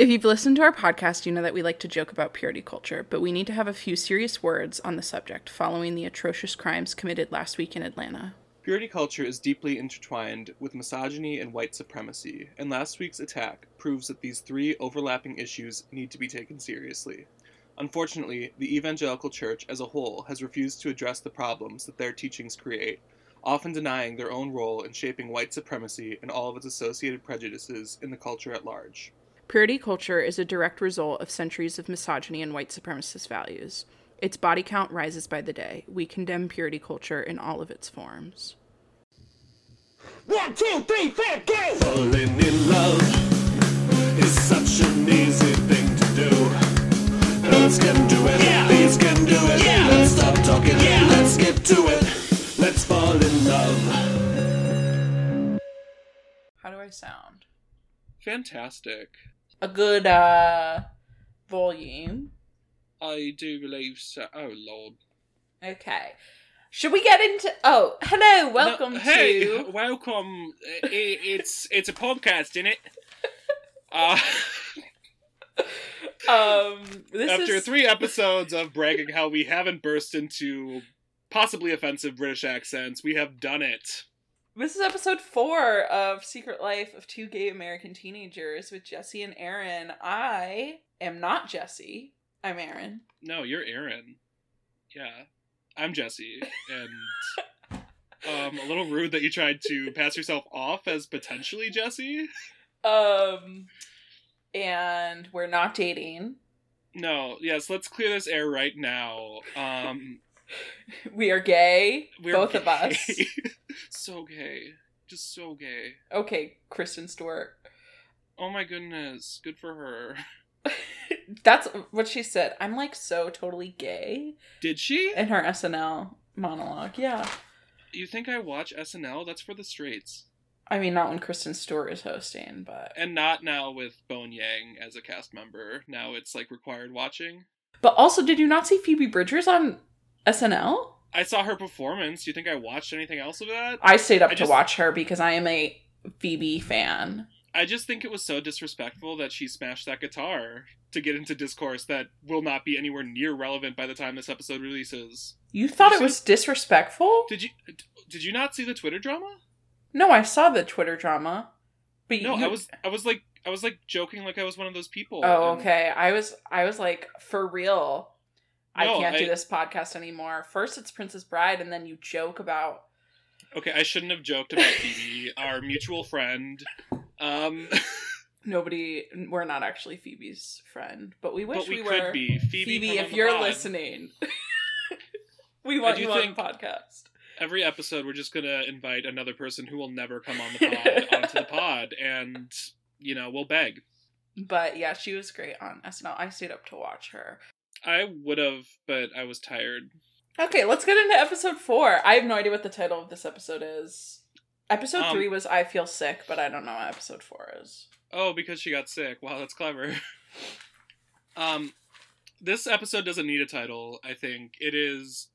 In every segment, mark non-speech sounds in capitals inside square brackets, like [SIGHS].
If you've listened to our podcast, you know that we like to joke about purity culture, but we need to have a few serious words on the subject following the atrocious crimes committed last week in Atlanta. Purity culture is deeply intertwined with misogyny and white supremacy, and last week's attack proves that these three overlapping issues need to be taken seriously. Unfortunately, the evangelical church as a whole has refused to address the problems that their teachings create, often denying their own role in shaping white supremacy and all of its associated prejudices in the culture at large. Purity culture is a direct result of centuries of misogyny and white supremacist values. Its body count rises by the day. We condemn purity culture in all of its forms. One, two, three, four, go! Falling in love is such an easy thing to do. Girls can do it, Yeah. these can do it. Yeah. Let's stop talking, Yeah. let's get to it. Let's fall in love. How do I sound? Fantastic. A good uh volume. I do believe so. Oh, Lord. Okay. Should we get into Oh, hello, welcome No, hey, to [LAUGHS] welcome. I- I- it's it's a podcast, isn't it? [LAUGHS] Uh, um this after is three episodes of bragging how we haven't burst into possibly offensive British accents, we have done it. This is episode four of Secret Life of Two Gay American Teenagers with Jesse and Erin. I am not Jesse. I'm Erin. No, you're Erin. Yeah, I'm Jesse, and um, a little rude that you tried to pass yourself off as potentially Jesse. Um, and we're not dating. No, yes, let's clear this air right now. Um, [LAUGHS] We are gay, we're both of us. [LAUGHS] so gay, just so gay. Okay, Kristen Stewart. Oh my goodness, good for her. [LAUGHS] That's what she said. I'm like so totally gay Did she? in her SNL monologue. Yeah. You think I watch SNL? That's for the straights. I mean, not when Kristen Stewart is hosting, but And not now with Bowen Yang as a cast member. Now it's like required watching. but also, did you not see Phoebe Bridgers on SNL? I saw her performance. Do you think I watched anything else of that? I stayed up I to just- watch her because I am a Phoebe fan. I just think it was so disrespectful that she smashed that guitar to get into discourse that will not be anywhere near relevant by the time this episode releases. You thought you it see- was disrespectful? Did you did you not see the Twitter drama? No, I saw the Twitter drama. But No, you, I was I was like I was like joking like I was one of those people. Oh, and- okay. I was I was like, for real. I No, can't do this podcast anymore. First it's Princess Bride and then you joke about Okay, I shouldn't have joked about Phoebe, [LAUGHS] our mutual friend. Um [LAUGHS] nobody we're not actually Phoebe's friend, but we wish but we, we, could were. be. Phoebe, Phoebe, if you're pod. listening. [LAUGHS] we want you on the podcast. every episode we're just gonna invite another person who will never come on the pod onto the pod and you know we'll beg But yeah, she was great on SNL. I stayed up to watch her. I would have but i was tired Okay, let's get into episode four. I have no idea what the title of this episode is. Episode Um, three was I Feel Sick, but I don't know what episode four is. oh because she got sick wow that's clever [LAUGHS] um this episode doesn't need a title i think it is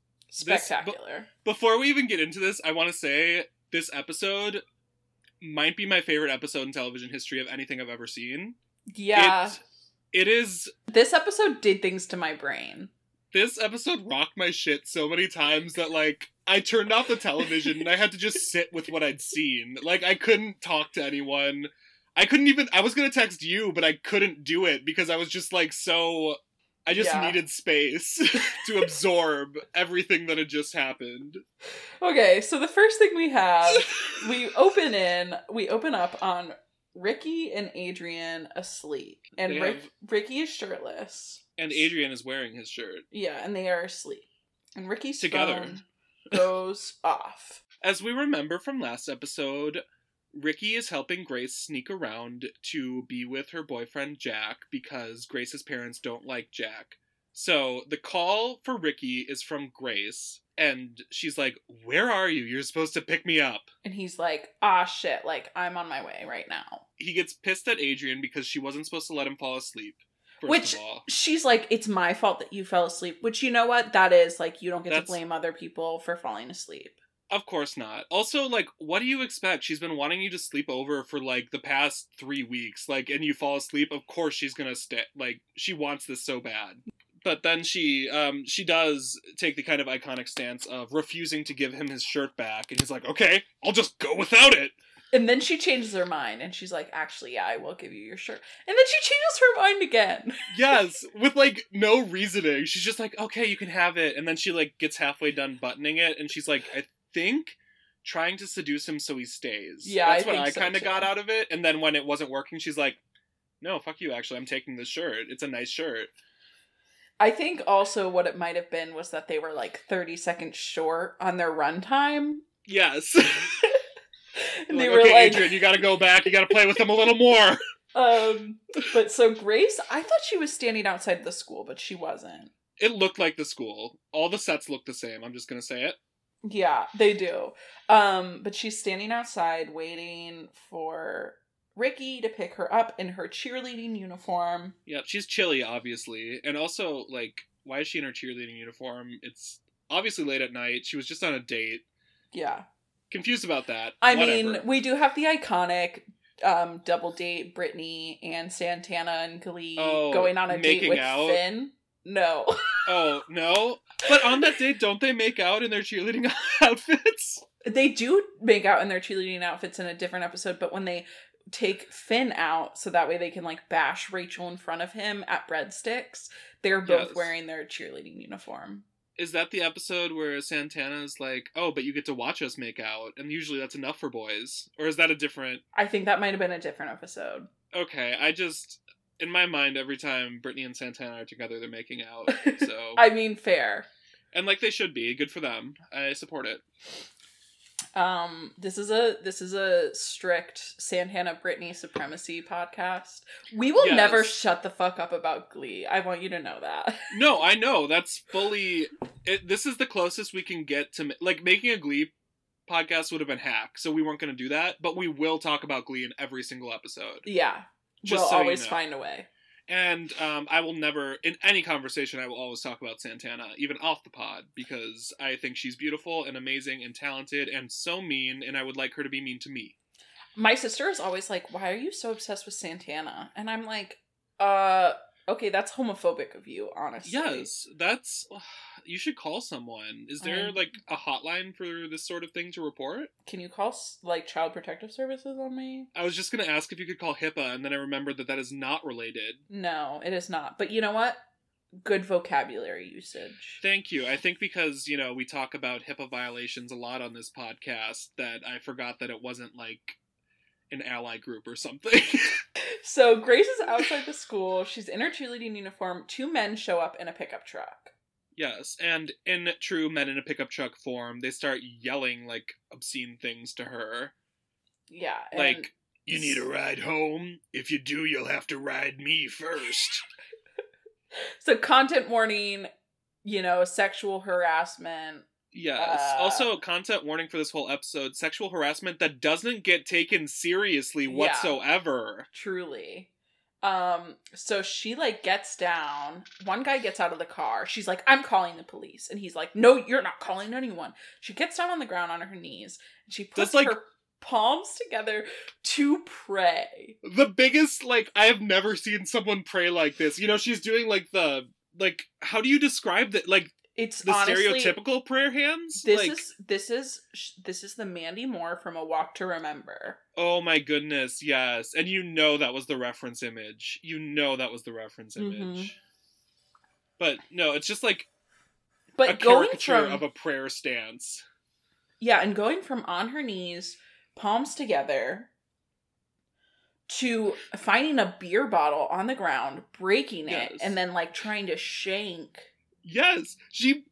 This- Spectacular. before we even get into this i want to say this episode might be my favorite episode in television history of anything i've ever seen yeah. it, it is This episode did things to my brain. this episode rocked my shit so many times that like I turned off the television and I had to just sit with what I'd seen. Like I couldn't talk to anyone. I couldn't even I was going to text you, but I couldn't do it because I was just like so I just Yeah. needed space [LAUGHS] to absorb everything that had just happened. Okay, so the first thing we have, [LAUGHS] we open in, we open up on Ricky and Adrian asleep. And They Rick, have- Ricky is shirtless. And Adrian is wearing his shirt. Yeah, and they are asleep. And Ricky's Together. phone [LAUGHS] goes off. As we remember from last episode, Ricky is helping Grace sneak around to be with her boyfriend Jack because Grace's parents don't like Jack. So the call for Ricky is from Grace, and she's like, Where are you? You're supposed to pick me up. And he's like, ah, shit, like, I'm on my way right now. He gets pissed at Adrian because she wasn't supposed to let him fall asleep. Which she's like, it's my fault that you fell asleep. Which you know what? That is like, you don't get That's- to blame other people for falling asleep. Of course not. Also, like, what do you expect? She's been wanting you to sleep over for like the past three weeks, like, and you fall asleep. Of course, she's gonna stay. Like, she wants this so bad. But then she, um, she does take the kind of iconic stance of refusing to give him his shirt back, and he's like, "Okay, I'll just go without it." And then she changes her mind and she's like, actually, yeah, I will give you your shirt. And then she changes her mind again. [LAUGHS] Yes, with like no reasoning. She's just like, "Okay, you can have it," and then she like gets halfway done buttoning it, and she's like, "I think." Trying to seduce him so he stays. Yeah, that's I what I so, kind of got out of it. And then when it wasn't working, she's like, "No, fuck you. Actually, I'm taking this shirt. It's a nice shirt." I think also what it might have been was that they were like 30 seconds short on their runtime. Yes. [LAUGHS] And like, they were okay, like, Adrian, you got to go back. You got to play with them a little more. [LAUGHS] um, but so Grace, I thought she was standing outside the school, but she wasn't. It looked like the school. All the sets look the same. I'm just gonna say it. Yeah, they do. Um, but she's standing outside waiting for Ricky to pick her up in her cheerleading uniform. Yeah, she's chilly, obviously, and also like, why is she in her cheerleading uniform? It's obviously late at night. She was just on a date. Yeah. Confused about that. I Whatever. mean, we do have the iconic um double date Brittany and Santana and Glee Oh, going on a date with out? Finn. No. [LAUGHS] oh no! But on that date, don't they make out in their cheerleading [LAUGHS] outfits? they do make out in their cheerleading outfits in a different episode, but when they take Finn out so that way they can like bash Rachel in front of him at breadsticks, they're both Yes. wearing their cheerleading uniform. Is that the episode where Santana's like, "Oh, but you get to watch us make out," and usually that's enough for boys, or is that a different? I think that might have been a different episode. Okay, I just in my mind every time Brittany and Santana are together, they're making out. [LAUGHS] So I mean, fair. and like they should be. Good for them. I support it. Um, this is a this is a strict Santana Brittany supremacy podcast. We will Yes. never shut the fuck up about Glee. I want you to know that. [LAUGHS] No, I know that's fully. It, this is the closest we can get to like making a Glee podcast would have been hack, so we weren't going to do that. But we will talk about Glee in every single episode, yeah, Just we'll so you always know. find a way. And um, I will never in any conversation I will always talk about Santana, even off the pod, because I think she's beautiful and amazing and talented and so mean, and I would like her to be mean to me. My sister is always like, "Why are you so obsessed with Santana?" And I'm like, "Uh, okay, that's homophobic of you, honestly." Yes, that's. You should call someone. Is there I- like a hotline for this sort of thing to report? Can you call like Child Protective Services on me? I was just gonna ask if you could call HIPAA, and then I remembered that that is not related. No, it is not. But you know what? Good vocabulary usage. Thank you. I think because you know we talk about HIPAA violations a lot on this podcast, that I forgot that it wasn't like an ally group or something. [LAUGHS] So Grace is outside the school. She's in her cheerleading uniform. Two men show up in a pickup truck. yes, and in true men in a pickup truck form, they start yelling like obscene things to her, Yeah, like "You need a ride home. If you do, you'll have to ride me first. [LAUGHS] so content warning. You know, sexual harassment. Yes. Uh, also, content warning for this whole episode: sexual harassment that doesn't get taken seriously Yeah. whatsoever. Truly. Um, so she like gets down. One guy gets out of the car. She's like, I'm calling the police. And he's like, No, you're not calling anyone. She gets down on the ground on her knees and she puts That's like- her palms together to pray. the biggest like I have never seen someone pray like this. You know, she's doing like the like how do you describe that like It's the honestly, stereotypical prayer hands? This like is this is this is the Mandy Moore from A Walk to Remember. oh my goodness, yes. And you know that was the reference image. You know that was the reference Mhm. image. But no, it's just like But a going caricature from of a prayer stance. yeah, and going from on her knees, palms together, to finding a beer bottle on the ground, breaking it, Yes. and then like trying to shank. Yes, she.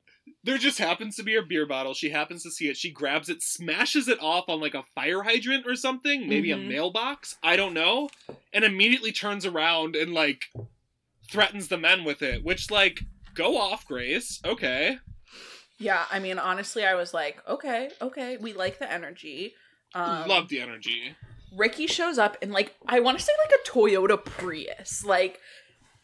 There just happens to be a beer bottle. She happens to see it. She grabs it, smashes it off on like a fire hydrant or something, maybe Mhm. a mailbox. I don't know, and immediately turns around and like threatens the men with it. Which like, go off, Grace. Okay. Yeah, I mean, honestly, I was like, okay, okay, we like the energy. Um, Love the energy. Ricky shows up in like I want to say like a Toyota Prius. Like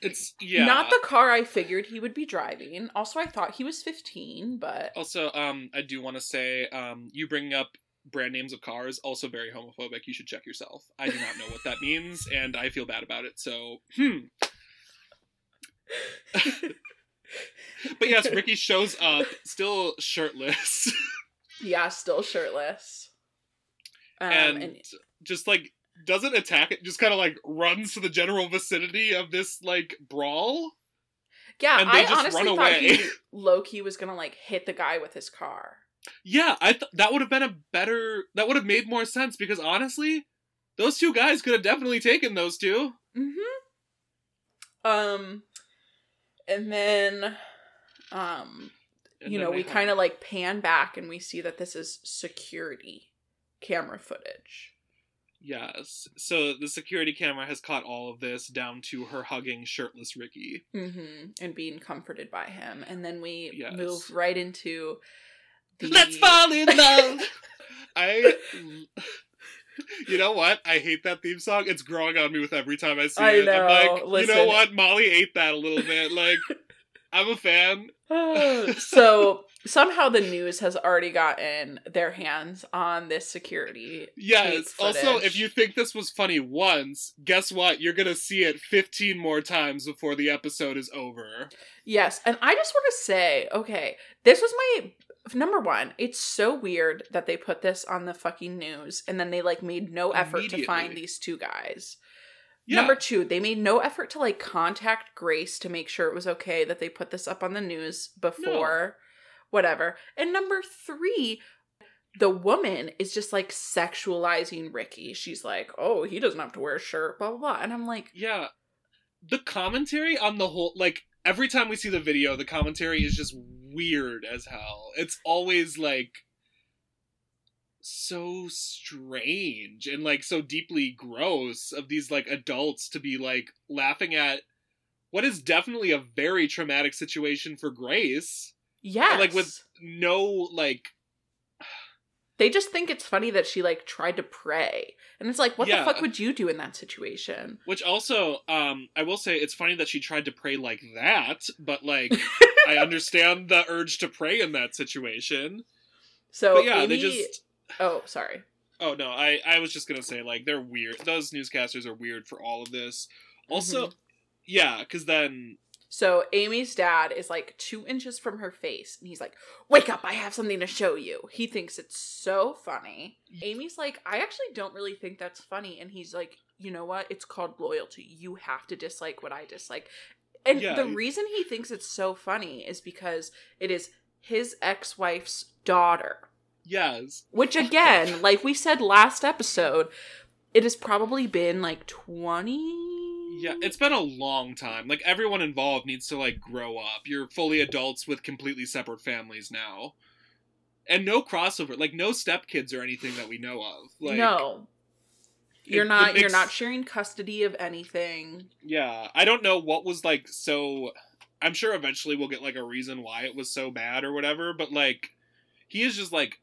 It's yeah. Not the car I figured he would be driving. Also, I thought he was 15, but Also, um, I do want to say, um, you bringing up brand names of cars also very homophobic. You should check yourself. I do not know what that means, and I feel bad about it. So, hmm. but yes, [LAUGHS] Ricky shows up still shirtless [LAUGHS] yeah, still shirtless. Um, and, and just like doesn't attack it. Just kind of like runs to the general vicinity of this like brawl. yeah, and they I just honestly run thought away. he [LAUGHS] Loki was gonna like hit the guy with his car. Yeah, I th- that would have been a better. That would have made more sense because honestly, those two guys could have definitely taken those two. Mm-hmm. Um, and then, um, And you then know, we kind of like pan back and we see that this is security camera footage. Yes. So the security camera has caught all of this down to her hugging shirtless Ricky. Mm-hmm. And being comforted by him, and then we Yes. move right into the Let's fall in love. [LAUGHS] I. You know what? I hate that theme song. It's growing on me with every time I see I it. know. I'm like, you know what? Molly ate that a little bit. Like, I'm a fan. [LAUGHS] so [LAUGHS] somehow the news has already gotten their hands on this security. Yes. Also, if you think this was funny once, guess what? You're gonna see it 15 more times before the episode is over. Yes, and I just want to say, okay, this was my number one. It's so weird that they put this on the fucking news and then they like made no effort to find these two guys. Yeah. Number two, they made no effort to like contact Grace to make sure it was okay that they put this up on the news before whatever. And number three, the woman is just like sexualizing Ricky. She's like, oh, he doesn't have to wear a shirt, blah, blah, blah. And I'm like, Yeah. The commentary on the whole like every time we see the video, the commentary is just weird as hell. It's always like so strange and like so deeply gross of these like adults to be like laughing at what is definitely a very traumatic situation for Grace. Yes. And, like with no like they just think it's funny that she like tried to pray and it's like what Yeah. the fuck would you do in that situation which also um I will say it's funny that she tried to pray like that, but like [LAUGHS] I understand the urge to pray in that situation. so but yeah, Amy, they just oh sorry Oh no, I I was just gonna say like they're weird. Those newscasters are weird for all of this. Also, Mhm. yeah, because then so amy's dad is like two inches from her face and he's like wake up i have something to show you. He thinks it's so funny. Amy's like i actually don't really think that's funny and he's like you know what? It's called loyalty. You have to dislike what i dislike. And Yeah, the he- reason he thinks it's so funny is because it is his ex-wife's daughter. Yes, Which again, like we said last episode, it has probably been like 20 yeah, it's been a long time. Like everyone involved needs to like grow up. You're fully adults with completely separate families now, and no crossover. Like no stepkids or anything that we know of. Like no. You're it- it not you're not sharing custody of anything. Yeah, I don't know what was like so. I'm sure eventually we'll get like a reason why it was so bad or whatever, but like he is just like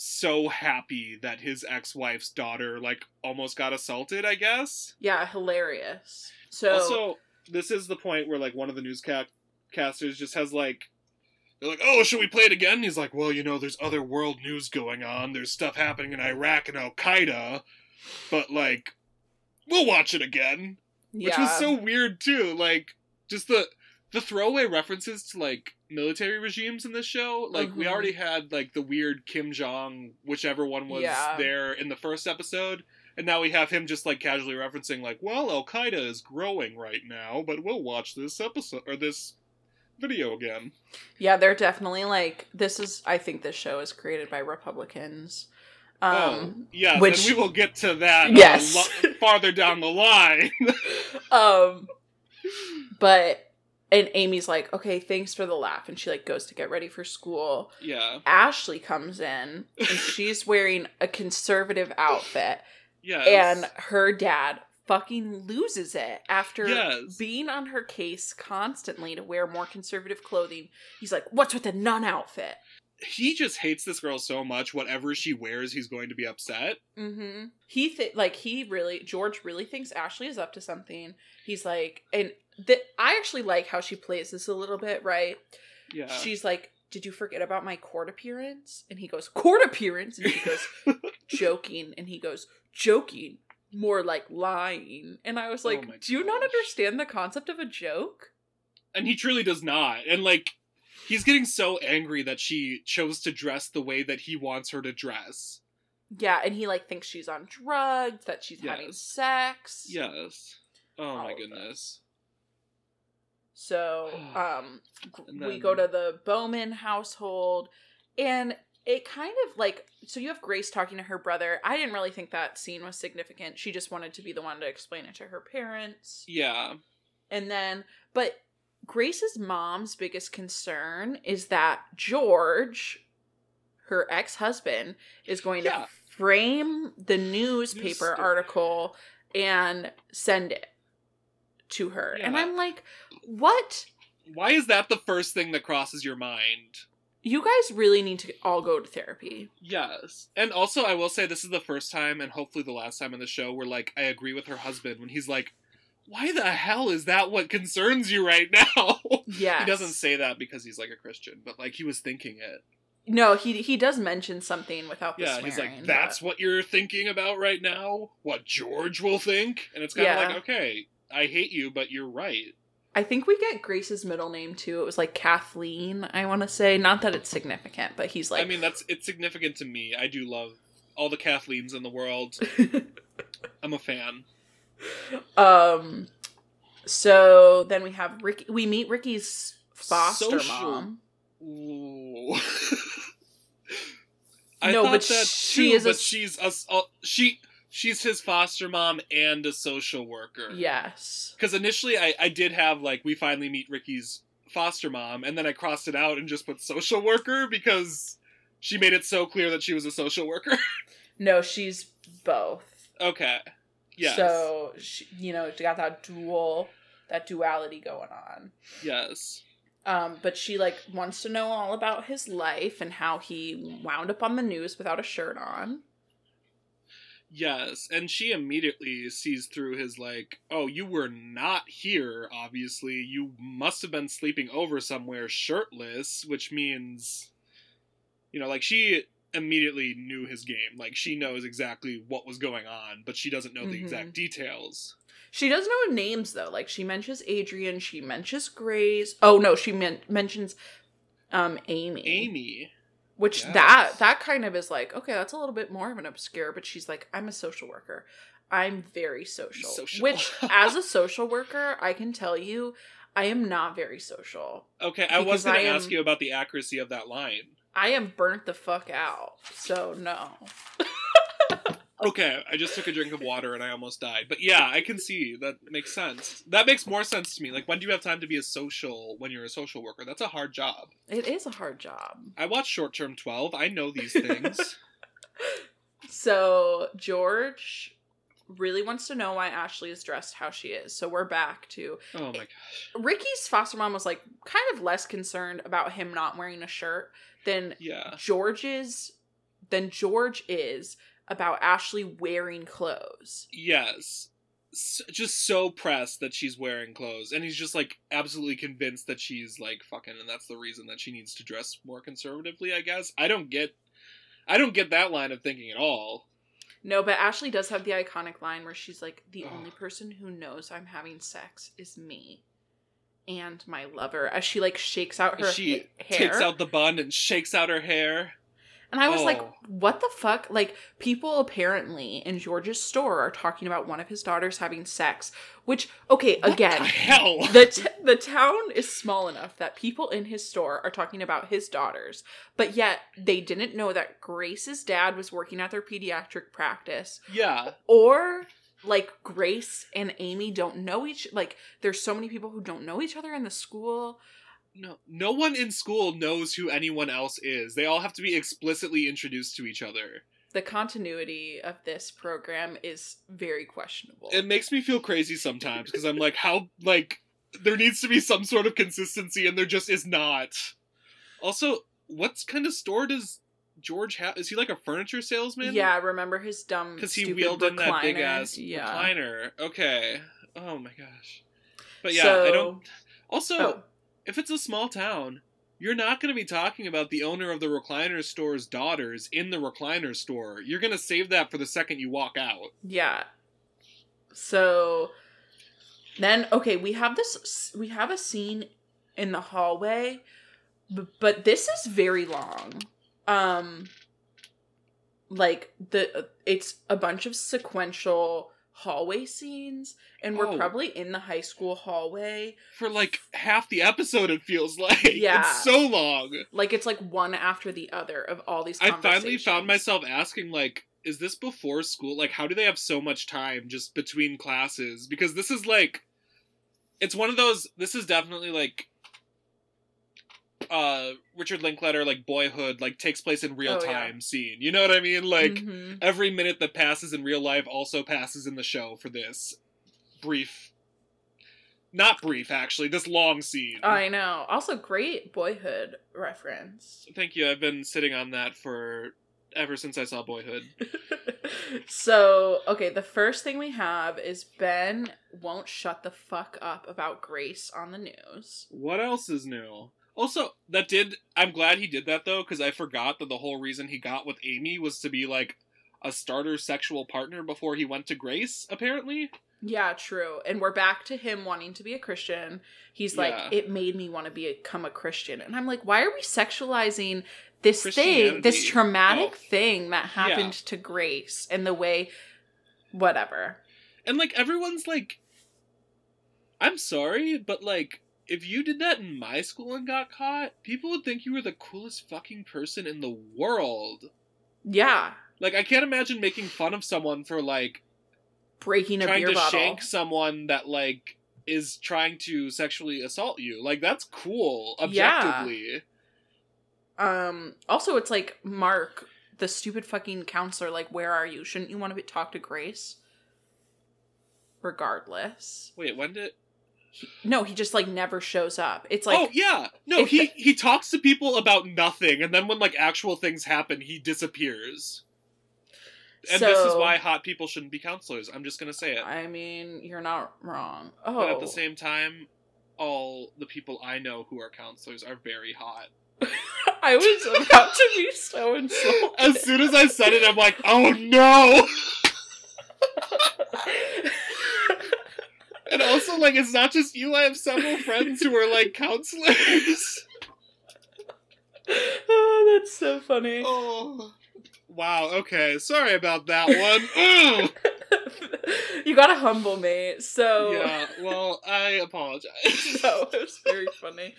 so happy that his ex-wife's daughter like almost got assaulted, I guess. Yeah, hilarious. So Also, this is the point where like one of the newscasters just has like they're like, "Oh, should we play it again?" And he's like, "Well, you know, there's other world news going on. There's stuff happening in Iraq and Al Qaeda, but like we'll watch it again." yeah. which was so weird too like just the the throwaway references to like military regimes in this show like we Mhm. already had like the weird kim jong whichever one was Yeah. there in the first episode and now we have him just like casually referencing like well al-qaeda is growing right now but we'll watch this episode or this video again Yeah, they're definitely like this is I think this show is created by Republicans. Um oh yes which- we will get to that uh, Yes. lo- farther down the line [LAUGHS] um but and Amy's like, "Okay, thanks for the laugh." And she like goes to get ready for school. yeah Ashley comes in and [LAUGHS] she's wearing a conservative outfit yes and her dad fucking loses it after Yes. being on her case constantly to wear more conservative clothing. He's like, "What's with the nun outfit?" he just hates this girl so much whatever she wears he's going to be upset Mm-hmm. He th- like he really George really thinks Ashley is up to something. He's like, and the, I actually like how she plays this a little bit, right? Yeah. She's like, "Did you forget about my court appearance?" And he goes, "Court appearance?" And she goes, [LAUGHS] "Joking." And he goes, "Joking." More like lying. And I was Oh like, my "Do you not understand the concept of a joke?" and he truly does not. And like he's getting so angry that she chose to dress the way that he wants her to dress. Yeah, and he like thinks she's on drugs, that she's having sex. Yes. Oh All my that. goodness. So, [SIGHS] um, And we go to the Bowman household, and it kind of like so you have Grace talking to her brother. I didn't really think that scene was significant. She just wanted to be the one to explain it to her parents. Yeah. And then, but Grace's mom's biggest concern is that George, her ex husband, is going Yeah. to frame the newspaper article and send it to her. And I'm like, what? Why is that the first thing that crosses your mind? You guys really need to all go to therapy. Yes. And also I will say this is the first time and hopefully the last time in the show where like I agree with her husband when he's like why the hell is that what concerns you right [LAUGHS] now? Yes. He doesn't say that because he's like a Christian, but like he was thinking it. No, he he does mention something without the Yeah, swearing. he's like, "That's what you're thinking about right now. What George will think," and it's kind of Yeah. like, "Okay, I hate you, but you're right." I think we get Grace's middle name too. It was like Kathleen, I want to say. Not that it's significant, but he's like I mean, that's it's significant to me. I do love all the Kathleens in the world. [LAUGHS] I'm a fan. um so then we have Ricky we meet Ricky's foster Social- mom. Ooh. [LAUGHS] I No, thought but that she too, is a but s- she's a she she's his foster mom and a social worker. Yes. Because initially I, I did have like we finally meet Ricky's foster mom, and then I crossed it out and just put social worker because she made it so clear that she was a social worker. [LAUGHS] No, she's both. okay. Yes. So she, you know, got that dual that duality going on. yes. Um, but she like wants to know all about his life and how he wound up on the news without a shirt on. Yes. And she immediately sees through his like, oh, you were not here, obviously. You must have been sleeping over somewhere shirtless, which means you know, like she immediately knew his game. Like she knows exactly what was going on, but she doesn't know the Mhm. exact details. She does know names though. Like she mentions Adrian, she mentions Grace. Oh no, she men- mentions um Amy. Amy. Which Yes. that that kind of is like, okay, that's a little bit more of an obscure, but she's like, I'm a social worker. I'm very social. Social. Which [LAUGHS] as a social worker, I can tell you, I am not very social. Okay, I was going to ask you about the accuracy of that line. I am burnt the fuck out. So no. [LAUGHS] Okay, I just took a drink of water and I almost died. But yeah, I can see that makes sense. That makes more sense to me. Like, when do you have time to be a social when you're a social worker? That's a hard job. It is a hard job. I watch Short Term 12. I know these things. [LAUGHS] So George really wants to know why Ashley is dressed how she is. So we're back to oh my gosh. Ricky's foster mom was like kind of less concerned about him not wearing a shirt than Yeah. George's than George is about Ashley wearing clothes. Yes. S- just so pressed that she's wearing clothes. And he's just, like, absolutely convinced that she's, like, fucking, and that's the reason that she needs to dress more conservatively, I guess. I don't get. I don't get that line of thinking at all. No, but Ashley does have the iconic line where she's like, "The Ugh. only person who knows I'm having sex is me." And my lover, as she like shakes out her she ha- hair, takes out the bun and shakes out her hair. And I was like, Oh. what the fuck? Like, people apparently in George's store are talking about one of his daughters having sex, which, okay, What again, the hell? [LAUGHS] the, t- the town is small enough that people in his store are talking about his daughters, but yet they didn't know that Grace's dad was working at their pediatric practice, yeah. or like Grace and Amy don't know each like there's so many people who don't know each other in the school. No, no one in school knows who anyone else is. They all have to be explicitly introduced to each other. The continuity of this program is very questionable. It makes me feel crazy sometimes because I'm like, how like there needs to be some sort of consistency, and there just is not. Also, what kind of store does George have? Is he like a furniture salesman? Yeah, remember his dumb because he wheeled in that big ass yeah. recliner. Okay. Oh my gosh. But yeah, so, I don't. Also, Oh, if it's a small town, you're not going to be talking about the owner of the recliner store's daughters in the recliner store. You're going to save that for the second you walk out. yeah. So then, okay, we have this. We have a scene in the hallway, but this is very long. Um, like the it's a bunch of sequential hallway scenes, and we're Oh. probably in the high school hallway. For like half the episode, it feels [LAUGHS] like. Yeah. It's so long. Like it's like one after the other of all these. I finally found myself asking, like, is this before school? Like, how do they have so much time just between classes? Because this is like, it's one of those. This is definitely like, uh, Richard Linklater, like Boyhood, like takes place in real Oh, yeah. time scene. You know what I mean? Like, Mhm. every minute that passes in real life also passes in the show for this brief. Not brief, actually. This long scene. I know. Also, great boyhood reference. Thank you. I've been sitting on that for ever since I saw Boyhood. [LAUGHS] so, okay, the first thing we have is Ben won't shut the fuck up about Grace on the news. What else is new? Also, that did. I'm glad he did that though, because I forgot that the whole reason he got with Amy was to be like a starter sexual partner before he went to Grace. Apparently, Yeah, true. And we're back to him wanting to be a Christian. He's like, Yeah. it made me want to become a Christian. And I'm like, why are we sexualizing this thing, this traumatic Oh. thing that happened to Grace and the way, whatever. and like everyone's like, I'm sorry, but like. If you did that in my school and got caught, people would think you were the coolest fucking person in the world. Yeah. Like, I can't imagine making fun of someone for like Breaking a trying beer to bottle. shank someone that like is trying to sexually assault you. Like that's cool objectively. Yeah. Um. Also, it's like Mark, the stupid fucking counselor. Like, where are you? Shouldn't you want to be- talk to Grace? Regardless, Wait, when did? No, he just like never shows up. It's oh, like, oh yeah, no. He the- he talks to people about nothing, and then when like actual things happen, he disappears. And this is why hot people shouldn't be counselors. I'm just gonna say it. I mean, you're not wrong. Oh, But at the oh. same time, all the people I know who are counselors are very hot. [LAUGHS] I was about to be so [LAUGHS] insulted. As soon as I said it, I'm like, oh no. [LAUGHS] And also, like, it's not just you. I have several friends who are like counselors. [LAUGHS] oh, that's so funny. Oh, wow. Okay, sorry about that one. [LAUGHS] You gotta humble me. So Yeah. Well, I apologize. [LAUGHS] no, it was very funny.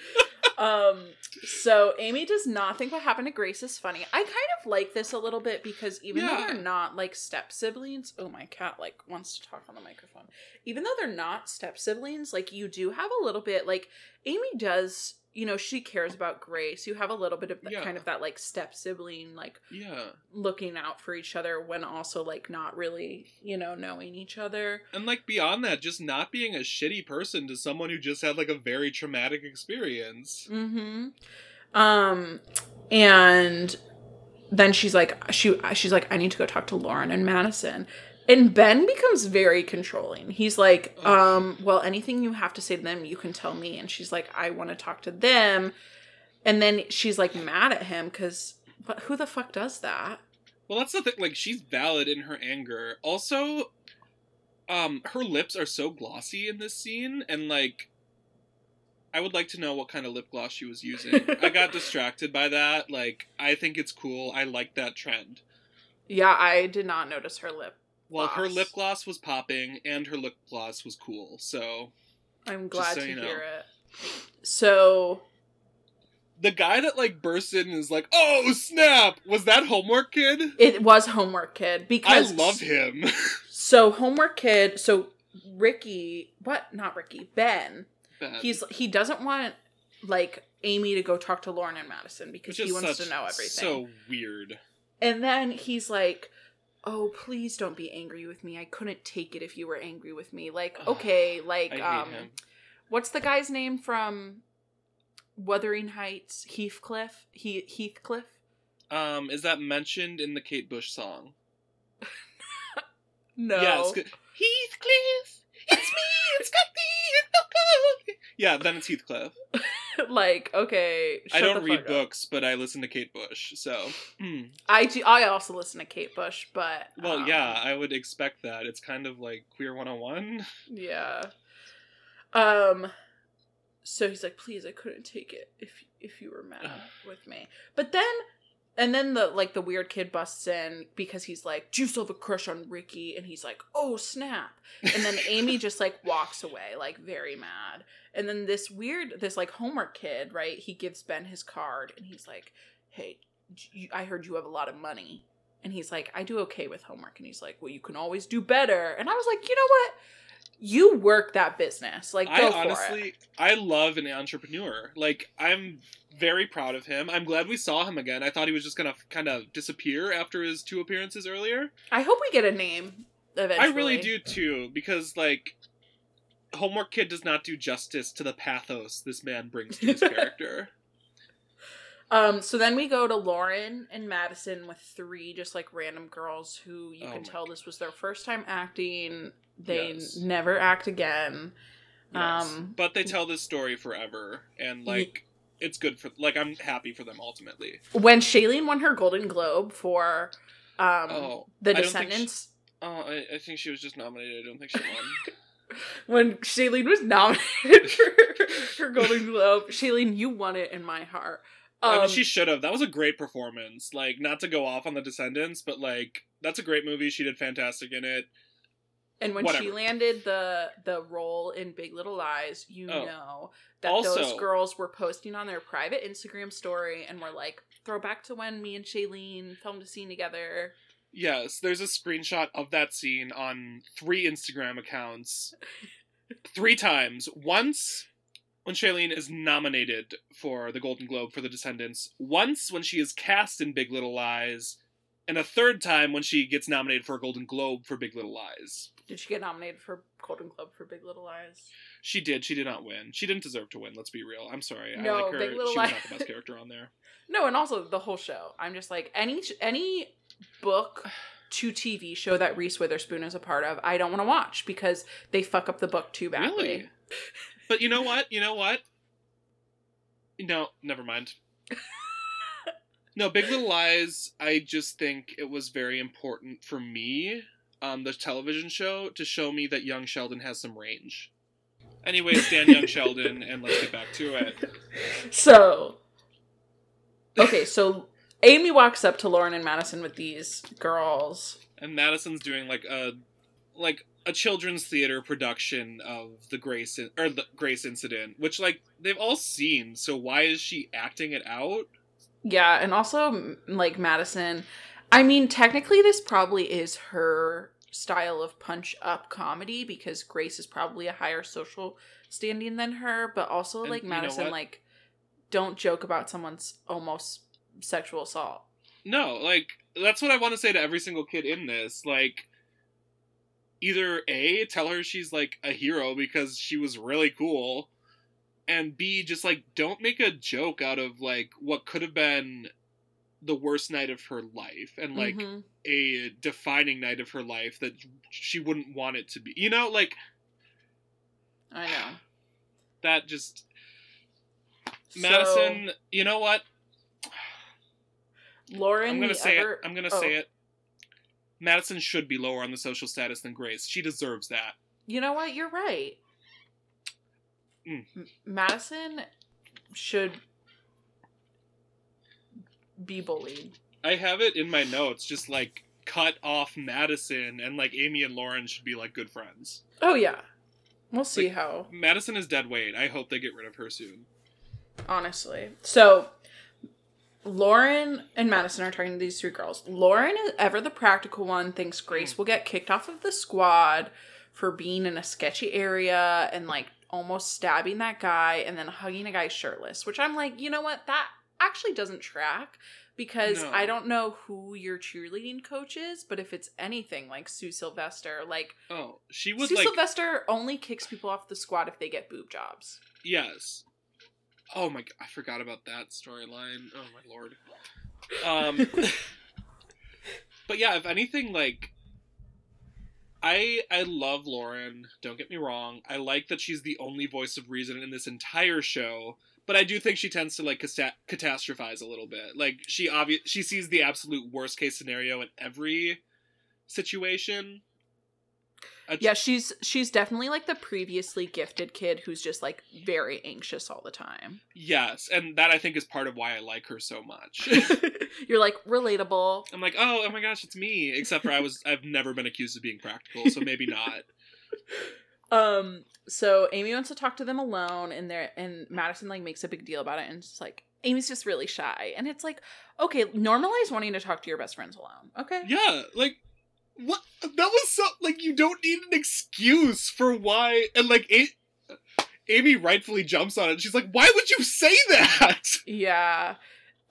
Um, so Amy does not think what happened to Grace is funny. I kind of like this a little bit because even though they're not like step siblings, oh my cat like wants to talk on the microphone. Even though they're not step siblings, like you do have a little bit like Amy does. You know, she cares about Grace. You have a little bit of that Yeah. kind of that like step sibling, like Yeah. looking out for each other when also like not really, you know, knowing each other. And like beyond that, just not being a shitty person to someone who just had like a very traumatic experience. Mm-hmm. Um, and then she's like, she she's like, I need to go talk to Lauren and Madison. And Ben becomes very controlling. He's like, um, well, anything you have to say to them, you can tell me. And she's like, I want to talk to them. And then she's like mad at him because, but who the fuck does that? Well, that's the thing. Like, she's valid in her anger. Also, um, her lips are so glossy in this scene, and like, I would like to know what kind of lip gloss she was using. I got [LAUGHS] distracted by that. Like, I think it's cool. I like that trend. Yeah, I did not notice her lip. Well, her lip gloss was popping, and her lip gloss was cool. So I'm glad so to you know. hear it. So the guy that like bursts in and is like, "Oh snap!" Was that homework kid? it was homework kid because I love him. [LAUGHS] So homework kid, so Ricky, what? Not Ricky, Ben. Ben. He's he doesn't want like Amy to go talk to Lauren and Madison because he wants to know everything. So weird. and then he's like, "Oh, please don't be angry with me. I couldn't take it if you were angry with me." Like, okay, like um him. what's the guy's name from Wuthering Heights? Heathcliff? He Heathcliff? Um, is that mentioned in the Kate Bush song? [LAUGHS] No. Yeah, it's good. Heathcliff, it's me, it's got me. Yeah, then it's Heathcliff. [LAUGHS] [LAUGHS] like, okay, I don't read up. books, but I listen to Kate Bush. So, mm. I do. I also listen to Kate Bush, but well, um, yeah, I would expect that. It's kind of like Queer 101. yeah. Um. So he's like, "Please, I couldn't take it if if you were mad with me." But then, and then the like the weird kid busts in because he's like, "Do you still have a crush on Ricky?" And he's like, "Oh snap!" And then [LAUGHS] Amy just like walks away, like very mad. And then this weird, this like homework kid, right? He gives Ben his card, and he's like, "Hey, I heard you have a lot of money." And he's like, "I do okay with homework." And he's like, "Well, you can always do better." And I was like, "You know what? You work that business. Like, go I for honestly, it." I love an entrepreneur. Like, I'm very proud of him. I'm glad we saw him again. I thought he was just gonna kind of disappear after his two appearances earlier. I hope we get a name eventually. I really do too, because like, Homework Kid does not do justice to the pathos this man brings to his [LAUGHS] character. Um, so then we go to Lauren and Madison with three just like random girls who you Oh can tell this was their first time acting. They Yes. never act again. Yes. Um, but they tell this story forever, and like, it's good for like I'm happy for them ultimately. When Shailene won her Golden Globe for um, Oh, The I she- Descendants, Oh, I, I think she was just nominated. I don't think she won. [LAUGHS] when Shailene was nominated for her Golden Globe, [LAUGHS] Shailene, you won it in my heart. I Um, mean, she should have. That was a great performance. Like, not to go off on the Descendants, but like, that's a great movie. She did fantastic in it. And when she landed the the role in Big Little Lies, you Oh. know that those girls were posting on their private Instagram story and were like, "Throw back to when me and Shailene filmed a scene together." Yes, there's a screenshot of that scene on three Instagram accounts, [LAUGHS] three times. Once when Shailene is nominated for the Golden Globe for The Descendants, once when she is cast in Big Little Lies, and a third time when she gets nominated for a Golden Globe for Big Little Lies. Did she get nominated for Golden Globe for Big Little Lies? She did. She did not win. She didn't deserve to win. Let's be real. I'm sorry. I No, like her. Big She Little was not the best character on there. [LAUGHS] No, and also the whole show. I'm just like any any book to TV show that Reese Witherspoon is a part of. I don't want to watch because they fuck up the book too badly. Really? [LAUGHS] But you know what? You know what? No, never mind. [LAUGHS] no, Big Little Lies, I just think it was very important for me on the television show to show me that young Sheldon has some range. Anyway, stand young [LAUGHS] Sheldon, and let's get back to it. So, okay, so Amy walks up to Lauren and Madison with these girls. And Madison's doing like a like a children's theater production of the Grace in- or the Grace incident, which like they've all seen. So why is she acting it out? Yeah, and also like Madison. I mean, technically, this probably is her style of punch up comedy because Grace is probably a higher social standing than her, but also And like Madison, like don't joke about someone's almost sexual assault. No, like that's what I want to say to every single kid in this. Like either A, tell her she's like a hero because she was really cool, and B, just like don't make a joke out of like what could have been the worst night of her life and like Mhm. a defining night of her life that she wouldn't want it to be. You know, like I know. that just So, Madison, you know what? Lauren, I'm gonna say ever- it. I'm gonna oh. say it. Madison should be lower on the social status than Grace. She deserves that. You know what? You're right. Mm. Madison should be bullied. I have it in my notes, just like cut off Madison and like Amy and Lauren should be like good friends. Oh yeah. We'll see Like- how, Madison is dead weight. I hope they get rid of her soon. honestly. So Lauren and Madison are talking to these three girls. Lauren is ever the practical one, thinks Grace will get kicked off of the squad for being in a sketchy area and like almost stabbing that guy and then hugging a guy shirtless, which I'm like, you know what? That actually doesn't track because No. I don't know who your cheerleading coach is, but if it's anything like Sue Sylvester, like Oh, she was Sue like Sylvester only kicks people off the squad if they get boob jobs. yes. Oh my! I forgot about that storyline. Oh my lord. Um, [LAUGHS] but yeah, if anything, like I I love Lauren. Don't get me wrong. I like that she's the only voice of reason in this entire show. But I do think she tends to like cata- catastrophize a little bit. Like she obvious she sees the absolute worst case scenario in every situation. Yeah, she's she's definitely like the previously gifted kid who's just like very anxious all the time. Yes, and that I think is part of why I like her so much. [LAUGHS] You're like relatable. I'm like, oh, oh my gosh, it's me. Except for I was, I've never been accused of being practical, so maybe not. [LAUGHS] Um so Amy wants to talk to them alone and there and Madison like makes a big deal about it and it's like Amy's just really shy. And it's like, okay, normalize wanting to talk to your best friends alone. Okay? Yeah, like what? That was so like you don't need an excuse for why, and like A- Amy rightfully jumps on it. She's like, "Why would you say that?" [LAUGHS] Yeah.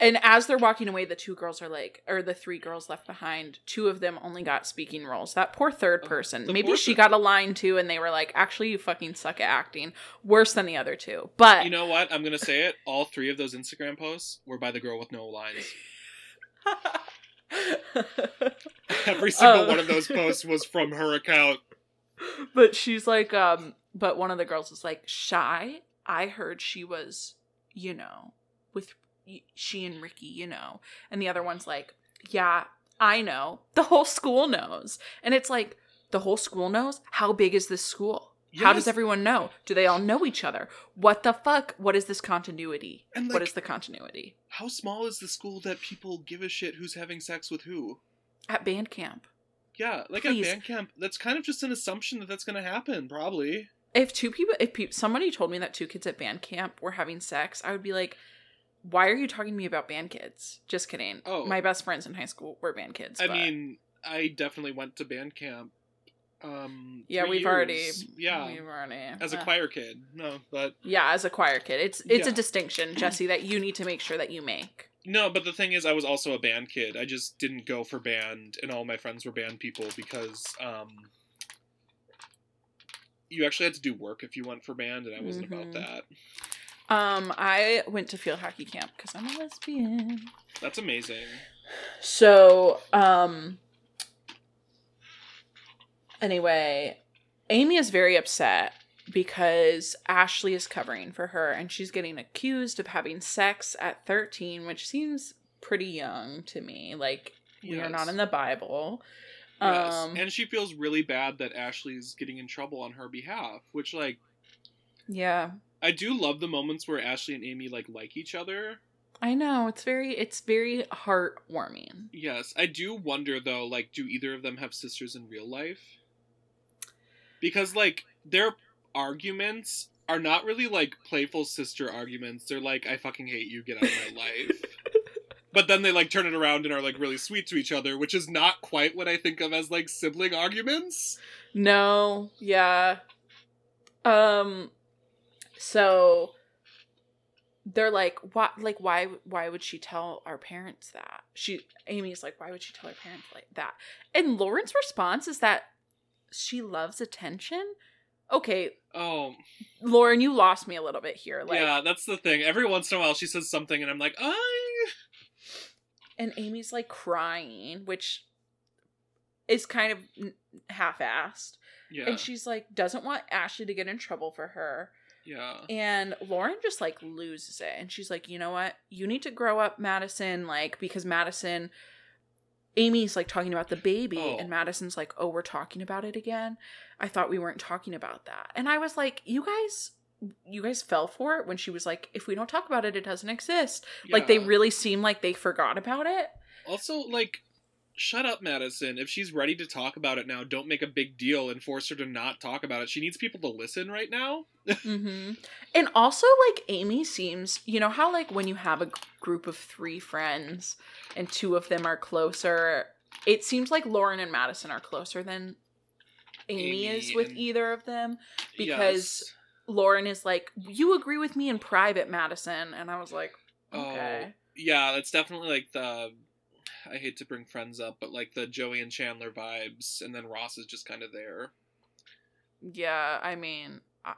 And as they're walking away, the two girls are like, or the three girls left behind, two of them only got speaking roles. That poor third Oh, person. Maybe she got a line too, and they were like, actually, you fucking suck at acting. Worse than the other two. But You know what? I'm gonna say it. All three of those Instagram posts were by the girl with no lines. [LAUGHS] [LAUGHS] Every single Uh, one of those posts was from her account. but she's like, um, but one of the girls is like, shy. I heard she was, you know, with she and Ricky, you know. And the other one's like, yeah, I know. The whole school knows. And it's like, the whole school knows? How big is this school? How does everyone know? Do they all know each other? What the fuck? What is this continuity? And, what like- is the continuity? How small is the school that people give a shit who's having sex with who? At band camp. Yeah, like Please. at band camp, that's kind of just an assumption that that's gonna happen, probably. if two people if pe- somebody told me that two kids at band camp were having sex i would be like why are you talking to me about band kids just kidding Oh. my best friends in high school were band kids I but- mean, I definitely went to band camp. Um, yeah we've already yeah, we've already as a uh, choir kid. No, but yeah as a choir kid it's it's a distinction jesse that you need to make sure that you make no, but the thing is, I was also a band kid. I just didn't go for band, and all my friends were band people because um, you actually had to do work if you went for band, and I wasn't Mhm. about that. um i went to field hockey camp because i'm a lesbian That's amazing. So, um anyway, Amy is very upset because Ashley is covering for her and she's getting accused of having sex at 13, which seems pretty young to me. Like we are not in the Bible. Yes, Um and she feels really bad that Ashley's getting in trouble on her behalf, which like yeah. I do love the moments where Ashley and Amy like like each other. I know. It's very it's very heartwarming. Yes, I do wonder though, like, do either of them have sisters in real life? Because like their arguments are not really like playful sister arguments. They're like, "I fucking hate you, get out of my [LAUGHS] life." but then they like turn it around and are like really sweet to each other, which is not quite what I think of as like sibling arguments. No, yeah. Um so they're like what like why why would she tell our parents that? She Amy's like why would she tell her parents like that? And Lauren's response is that she loves attention. Okay, Oh, Lauren, you lost me a little bit here. Like yeah, that's the thing. Every once in a while, she says something, and I'm like, I. and Amy's like crying, which is kind of half-assed. Yeah, And she's like doesn't want Ashley to get in trouble for her. yeah. And Lauren just like loses it. And she's like, you know what? You need to grow up, Madison. Like, because Madison, Amy's like talking about the baby. Oh. And Madison's like, oh, we're talking about it again. I thought we weren't talking about that. And I was like, you guys. You guys fell for it when she was like, if we don't talk about it, it doesn't exist. Like, they really seem like they forgot about it. Also, like, shut up, Madison. If she's ready to talk about it now, don't make a big deal and force her to not talk about it. She needs people to listen right now. [LAUGHS] hmm And also, like, Amy seems, you know, how, like, when you have a group of three friends and two of them are closer, it seems like Lauren and Madison are closer than Amy, Amy is with and- either of them because Yes. Lauren is like, You agree with me in private, Madison. And I was like, Okay. Oh, yeah, that's definitely like the. I hate to bring friends up, but like the Joey and Chandler vibes, and then Ross is just kind of there. Yeah, I mean, I,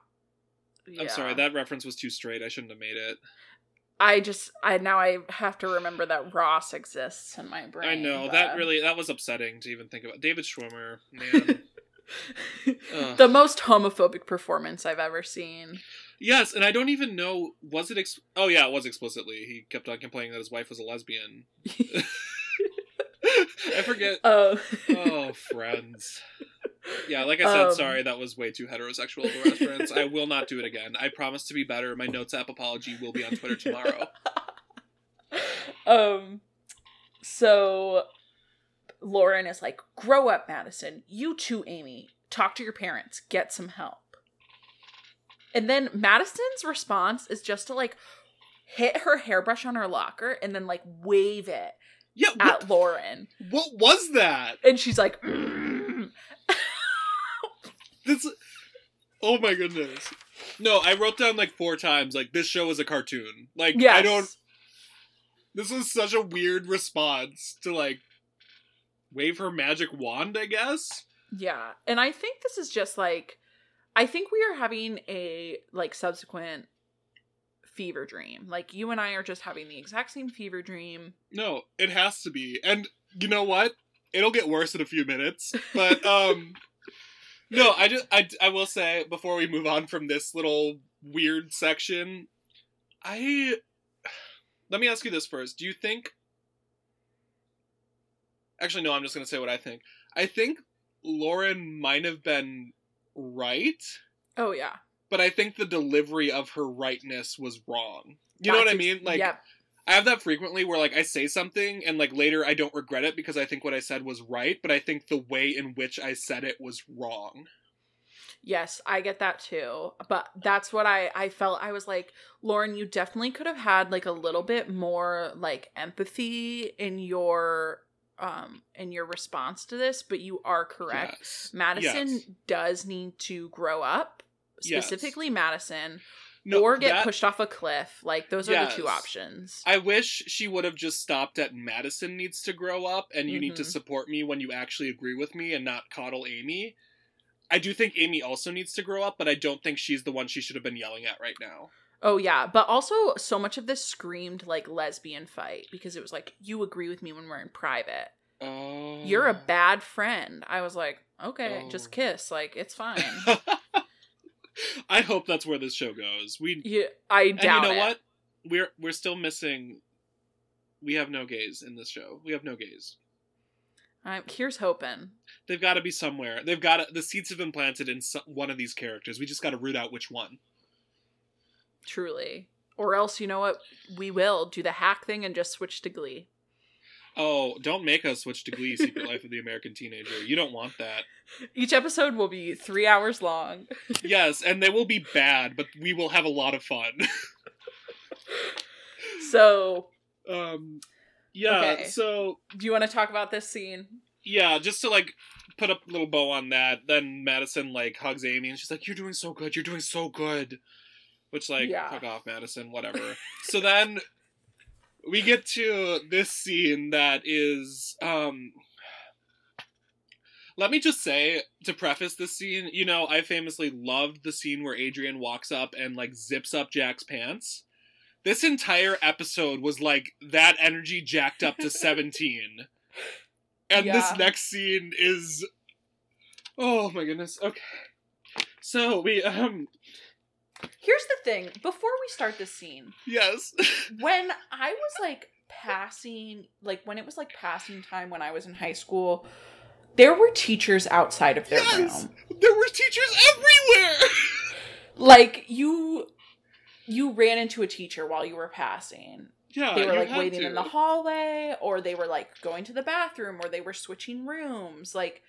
I'm sorry, that reference was too straight. I shouldn't have made it. I just, I now I have to remember that Ross exists in my brain. I know that really that was upsetting to even think about. David Schwimmer, man. [LAUGHS] The most homophobic performance I've ever seen. Yes, and I don't even know was it ex- Oh yeah, it was explicitly. He kept on complaining that his wife was a lesbian. [LAUGHS] [LAUGHS] I forget. Oh. Oh, friends. Yeah, like I said, Um, sorry, that was way too heterosexual of a reference. I will not do it again. I promise to be better. My notes app apology will be on Twitter tomorrow. [LAUGHS] um so Lauren is like, "Grow up, Madison. You too, Amy. Talk to your parents. Get some help." And then Madison's response is just to like hit her hairbrush on her locker and then like wave it Yeah, what, at Lauren. what was that? And she's like, "Mm." [LAUGHS] This. Oh my goodness. No, I wrote down like four times. Like this show is a cartoon. Like yes. I don't. This was such a weird response to like wave her magic wand. I guess. Yeah. And I think this is just like I think we are having a like subsequent fever dream. Like you and I are just having the exact same fever dream. No, it has to be. And you know what? It'll get worse in a few minutes. But um [LAUGHS] No, I just I, I will say before we move on from this little weird section, I let me ask you this first. Do you think Actually no, I'm just going to say what I think. I think Lauren might have been right, Oh yeah. but I think the delivery of her rightness was wrong. You know what I mean? Like Yep. I have that frequently where like I say something and like later I don't regret it because I think what I said was right, but I think the way in which I said it was wrong. Yes, I get that too. But that's what I I felt I was like, Lauren, you definitely could have had like a little bit more like empathy in your um in your response to this, but you are correct. Yes. Madison Yes. does need to grow up, Yes. specifically Madison, No, or get that- pushed off a cliff. Like those are the two options. I wish she would have just stopped at Madison needs to grow up and you need to Mhm. support me when you actually agree with me and not coddle Amy. I do think Amy also needs to grow up, but I don't think she's the one she should have been yelling at right now. Oh yeah, but also so much of this screamed like lesbian fight because it was like you agree with me when we're in private. Oh. You're a bad friend. I was like, okay, Oh. just kiss. Like it's fine. [LAUGHS] I hope that's where this show goes. We yeah, I and doubt you know it. what? We're we're still missing. We have no gays in this show. We have no gays. I'm, here's hoping. They've got to be somewhere. They've got the seeds have been planted in some, one of these characters. We just got to root out which one. Truly. Or else, you know what? We will do the hack thing and just switch to Glee. Oh, don't make us switch to Glee: Secret Life of the American Teenager. You don't want that. Each episode will be three hours long. [LAUGHS] Yes, and they will be bad, but we will have a lot of fun. [LAUGHS] So, um, yeah. Okay. So do you want to talk about this scene? yeah, just to like put a little bow on that. Then Madison like hugs Amy, and she's like, "You're doing so good. You're doing so good." Which like, Yeah. fuck off, Madison. Whatever. [LAUGHS] so then we get to this scene that is um. Let me just say to preface this scene, you know, I famously loved the scene where Adrian walks up and like zips up Jack's pants. This entire episode was like that energy jacked up to [LAUGHS] 17. And Yeah. this next scene is Oh my goodness. Okay. So we um Here's the thing before we start this scene, yes. [LAUGHS] when I was like passing, like when it was like passing time when I was in high school, there were teachers outside of their Yes! room. there were teachers everywhere. [LAUGHS] Like you you ran into a teacher while you were passing. yeah, They were like waiting to. in the hallway or they were like going to the bathroom or they were switching rooms. Like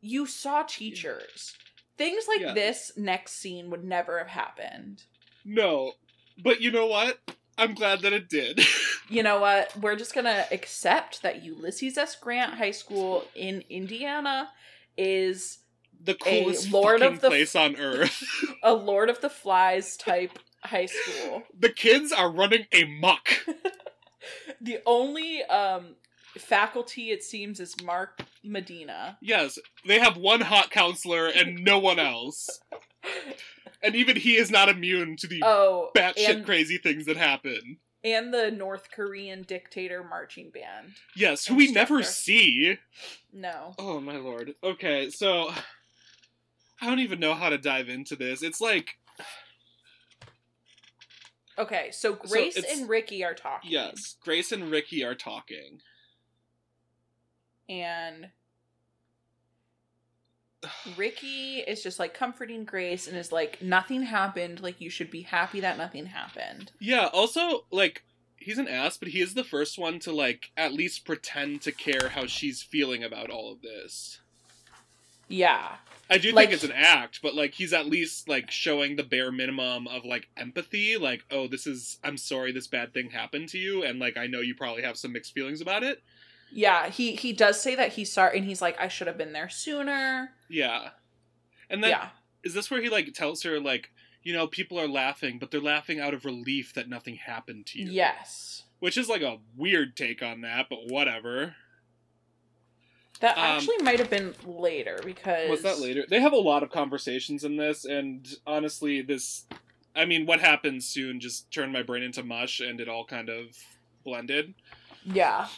you saw teachers. Things like Yeah. this next scene would never have happened. No. But you know what? I'm glad that it did. [LAUGHS] You know what? We're just gonna accept that Ulysses S. Grant High School in Indiana is the coolest Lord of the- place on earth. [LAUGHS] a Lord of the Flies type high school. the kids are running amok. [LAUGHS] The only um faculty it seems is Mark Medina. Yes, they have one hot counselor and no one else. [LAUGHS] And even he is not immune to the Oh, batshit and, crazy things that happen. and the North Korean dictator marching band. Yes, who we never see. No. Oh my lord. Okay, so I don't even know how to dive into this. It's like Okay, so Grace it's- and Ricky are talking. yes, Grace and Ricky are talking. And Ricky is just like comforting Grace and is like, nothing happened. Like, you should be happy that nothing happened. Yeah, also like he's an ass, but he is the first one to like at least pretend to care how she's feeling about all of this. Yeah. I do Like- think it's an act, but like he's at least like showing the bare minimum of like empathy, like, oh, this is I'm sorry this bad thing happened to you and like I know you probably have some mixed feelings about it. Yeah, he he does say that he's sorry and he's like, I should have been there sooner. Yeah. And then yeah. is this where he like tells her like, you know, people are laughing, but they're laughing out of relief that nothing happened to you. Yes. Which is like a weird take on that, but whatever. That Um, actually might have been later because Was that later? They have a lot of conversations in this, and honestly, this. I mean, what happens soon just turned my brain into mush, and it all kind of blended. Yeah.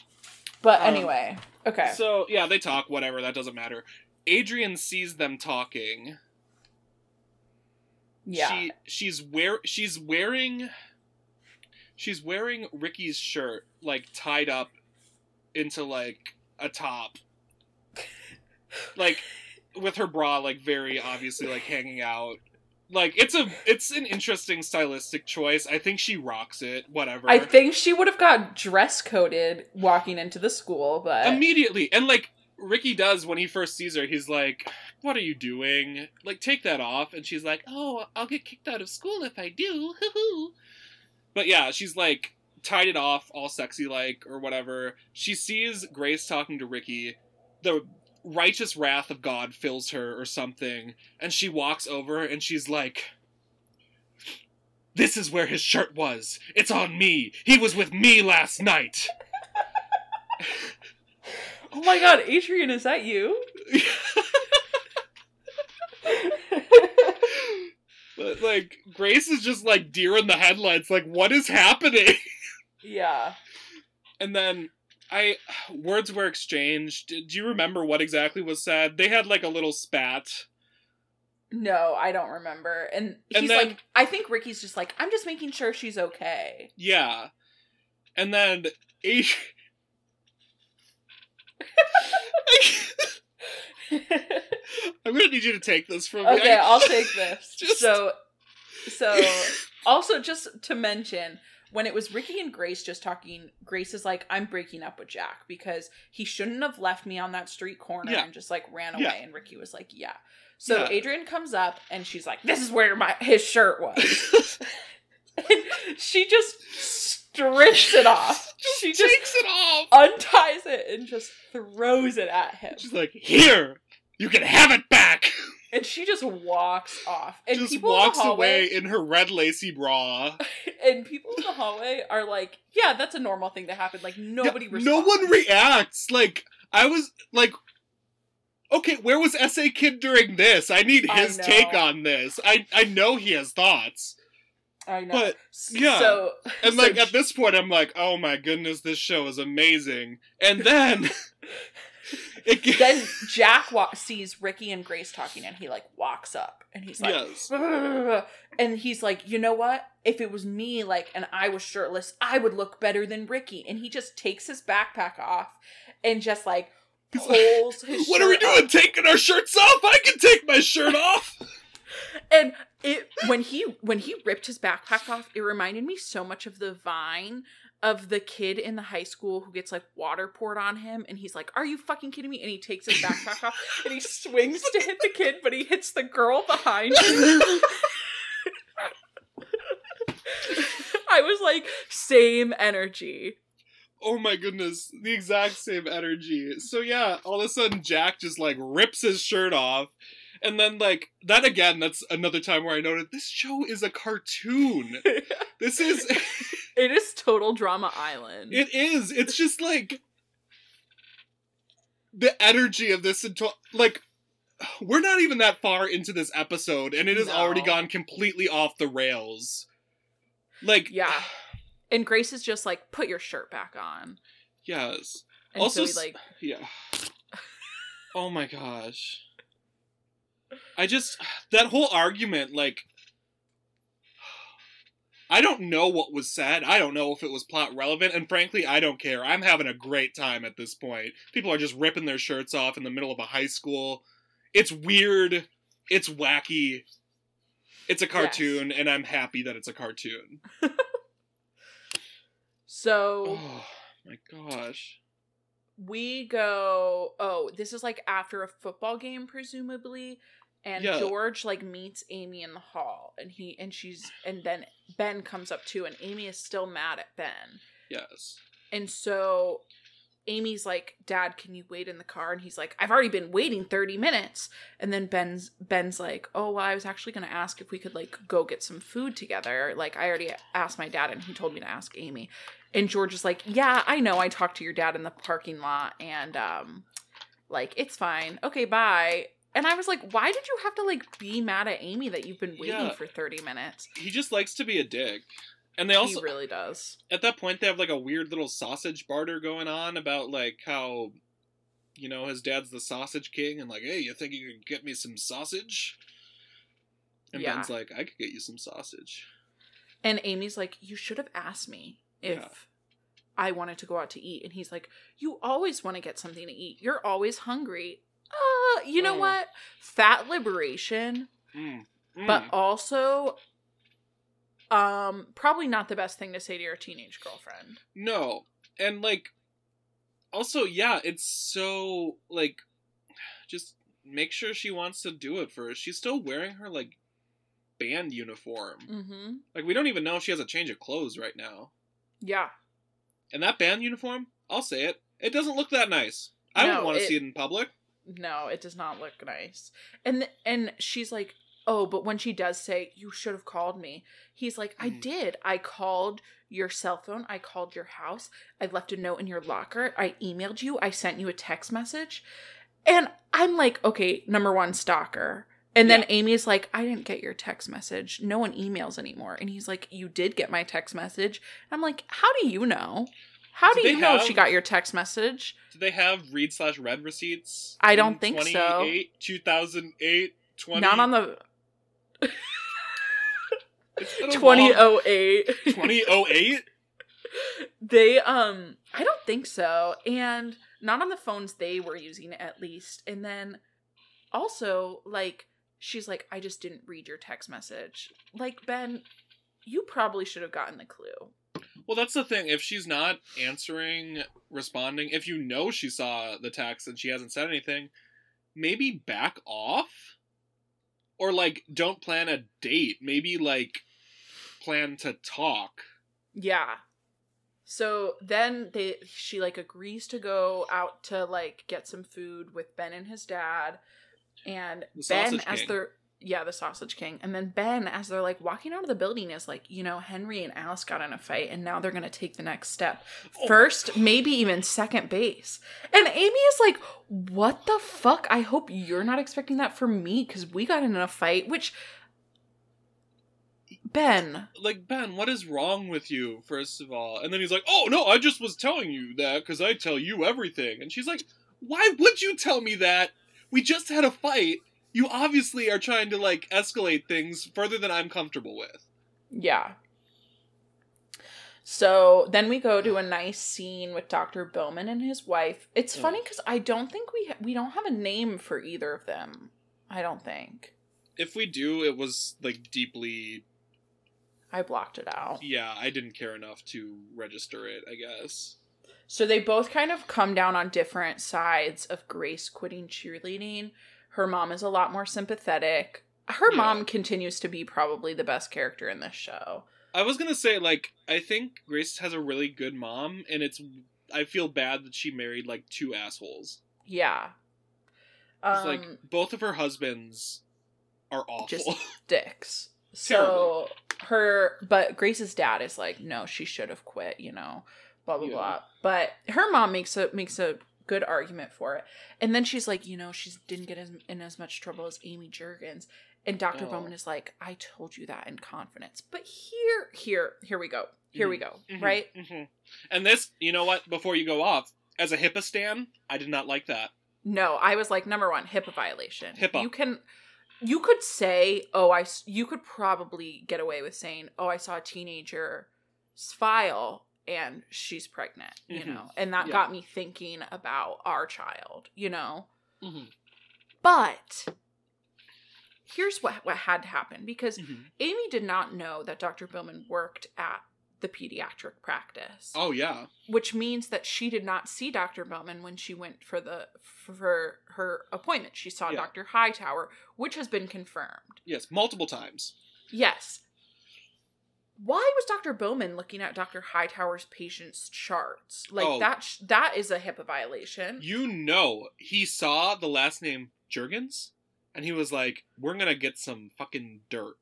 But Um, anyway, okay. So, yeah, they talk, whatever, that doesn't matter. Adrian sees them talking. yeah. She she's wear she's wearing she's wearing Ricky's shirt like tied up into like a top. [LAUGHS] like with her bra like very obviously like hanging out. Like it's a it's an interesting stylistic choice. I think she rocks it. Whatever. I think she would have got dress coded walking into the school, but immediately and like Ricky does when he first sees her. He's like, "What are you doing? Like take that off." And she's like, "Oh, I'll get kicked out of school if I do." But yeah, she's like tied it off all sexy like or whatever. She sees Grace talking to Ricky. The righteous wrath of God fills her or something, and she walks over and she's like, "This is where his shirt was. It's on me. He was with me last night." [LAUGHS] Oh my god, Adrian, is that you? But like Grace is just like deer in the headlights, like what is happening? yeah. And then I words were exchanged. Do you remember what exactly was said? They had like a little spat. No, I don't remember. And And he's then- like I think Ricky's just like, I'm just making sure she's okay. Yeah. And then [LAUGHS] I'm gonna need you to take this from me. okay, I'll take this. [LAUGHS] Just- So so also just to mention when it was Ricky and Grace just talking, Grace is like, I'm breaking up with Jack because he shouldn't have left me on that street corner Yeah. and just like ran away. Yeah. And Ricky was like, Yeah. So Yeah. Adrian comes up and she's like, This is where my his shirt was. and [LAUGHS] [LAUGHS] she just strips it off. [LAUGHS] she just takes it off. unties it and just throws it at him. She's like, here, you can have it back. And she just walks off. And just people walks in hallway, away in her red lacy bra. [LAUGHS] and people in the hallway are like, "Yeah, that's a normal thing to happen." Like nobody Yeah, responds. No one reacts. Like I was like, okay, where was SA Kid during this? I need his know. take on this. I I know he has thoughts, I know. but yeah. So and like J- at this point, I'm like, oh my goodness, this show is amazing. And then [LAUGHS] it [LAUGHS] then Jack sees Ricky and Grace talking, and he like walks up, and he's like, yes, and he's like, you know what? If it was me, like, and I was shirtless, I would look better than Ricky. And he just takes his backpack off and just like pulls his. what are we doing? up. Taking our shirts off? I can take my shirt off. [LAUGHS] And it when he when he ripped his backpack off, it reminded me so much of the vine of the kid in the high school who gets like water poured on him and he's like, Are you fucking kidding me? And he takes his backpack off and he swings to hit the kid, but he hits the girl behind him. I was like, same energy. Oh my goodness, the exact same energy. So yeah, all of a sudden Jack just like rips his shirt off. And then like that again, that's another time where I noted this show is a cartoon. [LAUGHS] This is It is total drama island. it is. It's just like the energy of this ento- like we're not even that far into this episode and it has already gone completely off the rails. Like Yeah. And Grace is just like, put your shirt back on. yes. And Also so like Yeah. [LAUGHS] Oh my gosh. I just that whole argument, like, I don't know what was said. I don't know if it was plot relevant, and frankly, I don't care. I'm having a great time at this point. People are just ripping their shirts off in the middle of a high school. It's weird. It's wacky. It's a cartoon, and I'm happy that it's a cartoon. [LAUGHS] So Oh my gosh. we go oh this is like after a football game presumably and Yeah. george like meets amy in the hall and he and she's and then ben comes up too and amy is still mad at ben. Yes. and so amy's like dad can you wait in the car? And he's like i've already been waiting 30 minutes. And then ben's ben's like oh well i was actually going to ask if we could like go get some food together. Like i already asked my dad and he told me to ask amy. And george is like yeah i know. I talked to your dad in the parking lot and um like it's fine. Okay bye and i was like why did you have to like be mad at amy that you've been waiting Yeah. for 30 minutes He just likes to be a dick. And they also he really does at that point they have like a weird little sausage barter going on about like how you know his dad's the sausage king and like hey you think you could get me some sausage and Yeah. ben's like i could get you some sausage And Amy's like, You should have asked me if Yeah. I wanted to go out to eat. And he's like, You always want to get something to eat. You're always hungry. Uh, you know Mm. what? Fat liberation, Mm. Mm. but also um probably not the best thing to say to your teenage girlfriend. no and like also yeah it's so like just make sure she wants to do it first she's still wearing her like band uniform Mm-hmm. like we don't even know if she has a change of clothes right now Yeah. and that band uniform i'll say it it doesn't look that nice i No, don't want to see it in public No, it does not look nice. And and she's like, "Oh, but when she does say you should have called me." He's like, "I Mm. did. I called your cell phone. I called your house. I left a note in your locker. I emailed you. I sent you a text message." And I'm like, "Okay, number 1 stalker." And then Yeah. Amy's like, "I didn't get your text message. No one emails anymore." And he's like, "You did get my text message." I'm like, "How do you know?" How Do do you know have- she got your text message? Do they have read slash read receipts? I don't think so. 28, 2008, 20, Not on the it's been a long- 2008. 2008? [LAUGHS] they um I don't think so. And not on the phones they were using at least. And then also like she's like I just didn't read your text message. Like Ben, you probably should have gotten the clue. Well, that's the thing. If she's not answering, responding, if you know she saw the text and she hasn't said anything, maybe back off? Or, like, don't plan a date. Maybe, like, plan to talk. Yeah. So then they she like agrees to go out to like get some food with Ben and his dad and The Ben as King. they're yeah, the sausage king. And then Ben as they're like walking out of the building is like, you know, Henry and Alice got in a fight and now they're going to take the next step. Oh First, God. maybe even second base. And Amy is like, "What the fuck? I hope you're not expecting that from me cuz we got in a fight." Which Ben, Like, Ben, what is wrong with you, first of all? And then he's like, oh, no, I just was telling you that because I tell you everything. And she's like, why would you tell me that? We just had a fight. You obviously are trying to, like, escalate things further than I'm comfortable with. Yeah. So then we go to a nice scene with Dr. Bowman and his wife. It's funny because I don't think we ha- we don't have a name for either of them. I don't think If we do, it was, like, deeply. I blocked it out. Yeah, I didn't care enough to register it, I guess. So they both kind of come down on different sides of Grace quitting cheerleading. Her mom is a lot more sympathetic. Her Yeah. mom continues to be probably the best character in this show. I was gonna say, like, I think Grace has a really good mom, and it's. I feel bad that she married, like, two assholes. Yeah. It's Um, like, both of her husbands are awful. just [LAUGHS] dicks. So her, but Grace's dad is like, no, she should have quit. You know, blah blah Yeah. blah. But her mom makes a makes a good argument for it, and then she's like, you know, she didn't get as, in as much trouble as Amy Juergens. And Dr. Oh. Bowman is like, I told you that in confidence. But here, here, here we go. Here we go. Mhm, Right? mhm. And this, you know what? Before you go off, as a HIPAA stan, I did not like that. No, I was like, number one, HIPAA violation. HIPAA. You can you could say, oh, I." you could probably get away with saying, oh, I saw a teenager's file and she's pregnant, you Mhm. know, and that Yeah. got me thinking about our child, you know. Mhm. But here's what what had to happen because Mhm. Amy did not know that Dr. Bowman worked at the pediatric practice, Oh yeah. which means that she did not see Dr. Bowman when she went for the for her appointment. She saw Yeah. Dr. Hightower, which has been confirmed. Yes, multiple times. Yes. Why was Dr. Bowman looking at Dr. Hightower's patient's charts? Like Oh. that sh- that is a HIPAA violation. You know, he saw the last name Juergens, and he was like, "We're gonna get some fucking dirt."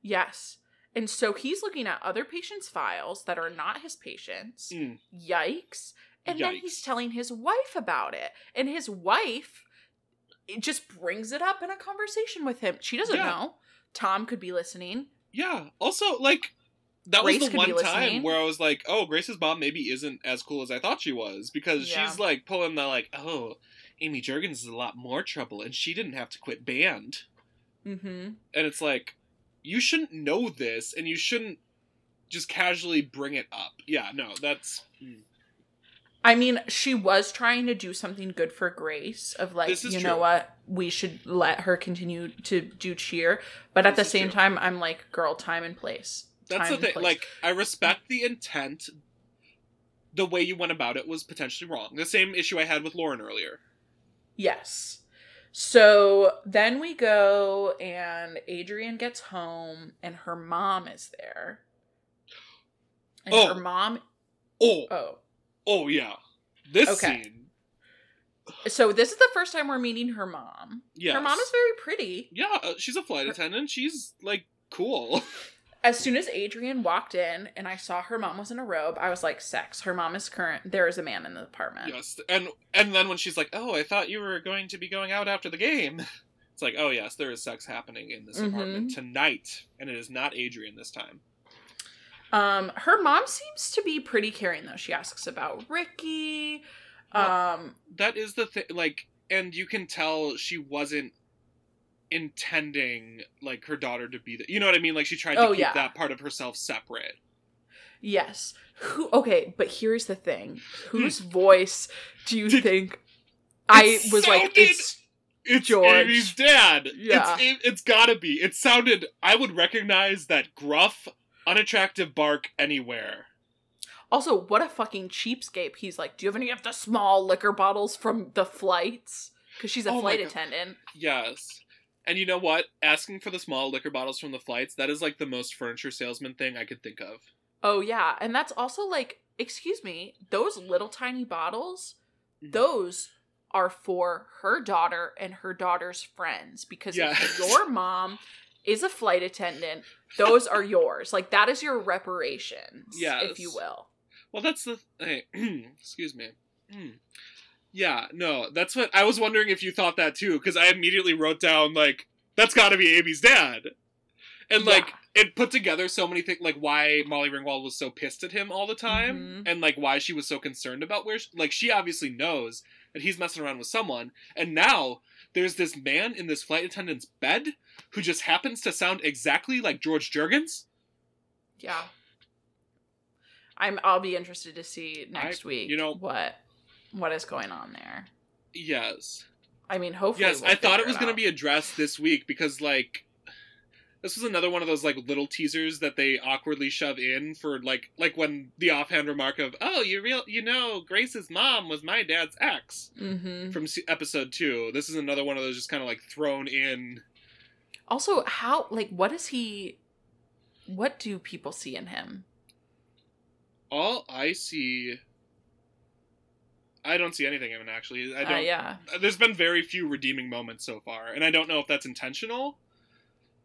Yes. And so he's looking at other patients' files that are not his patients. Mm. Yikes. And then he's telling his wife about it. And his wife it just brings it up in a conversation with him. She doesn't Yeah. know. Tom could be listening. Yeah. Also, like, that Grace was the one time where I was like, "Oh, Grace's mom maybe isn't as cool as I thought she was," because Yeah. she's like pulling the like, "Oh, Amy Juergens is a lot more trouble, and she didn't have to quit band," Mm-hmm. and it's like, you shouldn't know this, and you shouldn't just casually bring it up. Yeah, no, that's. mm. I mean, she was trying to do something good for Grace of like, you true. know what, we should let her continue to do cheer. But at the same true. time, I'm like, girl, time and place. That's Time the thing. place. Like, I respect the intent. The way you went about it was potentially wrong. The same issue I had with Lauren earlier. Yes. So then we go, and Adrian gets home, and her mom is there. And Oh. her mom, Oh, oh. Oh yeah. This Okay. scene. So this is the first time we're meeting her mom. Yeah, Her mom is very pretty. Yeah, uh, she's a flight attendant. She's like cool. [LAUGHS] As soon as Adrian walked in and I saw her mom was in a robe, I was like, sex. Her mom is current. There is a man in the apartment. yes, and and then when she's like, "Oh, I thought you were going to be going out after the game," [LAUGHS] it's like, "Oh yes, there is sex happening in this Mhm. apartment tonight, and it is not Adrian this time." Um, her mom seems to be pretty caring though. She asks about Ricky. Um, That is the thing. Like, and you can tell she wasn't intending like her daughter to be the. You know what I mean? Like she tried to Oh, keep yeah. that part of herself separate. yes. Who? Okay, but here's the thing: whose voice do you think? I was like, it's It's George. Amy's dad. Yeah. It's, it, it's gotta be. It sounded. I would recognize that gruff, unattractive bark anywhere. also what a fucking cheapskate. He's like, do you have any of the small liquor bottles from the flights? Because she's a Oh flight attendant. Yes. And you know what? Asking for the small liquor bottles from the flights, that is like the most furniture salesman thing I could think of. Oh yeah, and that's also like, excuse me, those little tiny bottles, Mhm. those are for her daughter and her daughter's friends because if your [LAUGHS] mom is a flight attendant, those are yours. Like that is your reparations, if you will. Well, that's the. Hey, [CLEARS THROAT] excuse me. Mm. Yeah, no, that's what I was wondering if you thought that too, because I immediately wrote down like that's got to be Amy's dad, and like Yeah. it put together so many things, like why Molly Ringwald was so pissed at him all the time, Mhm. and like why she was so concerned about where, she, like she obviously knows that he's messing around with someone, and now there's this man in this flight attendant's bed who just happens to sound exactly like George Juergens. Yeah. I'm I'll be interested to see next I- week you know- what what is going on there. Yes. I mean, hopefully Yes, we'll I thought it was going to be addressed this week because like this was another one of those like little teasers that they awkwardly shove in for like like when the offhand remark of oh you real you know Grace's mom was my dad's ex Mhm. from episode 2. This is another one of those just kind of like thrown in Also, how like what is he what do people see in him? all I see I don't see anything in it actually. I Uh, don't yeah. there's been very few redeeming moments so far, and I don't know if that's intentional,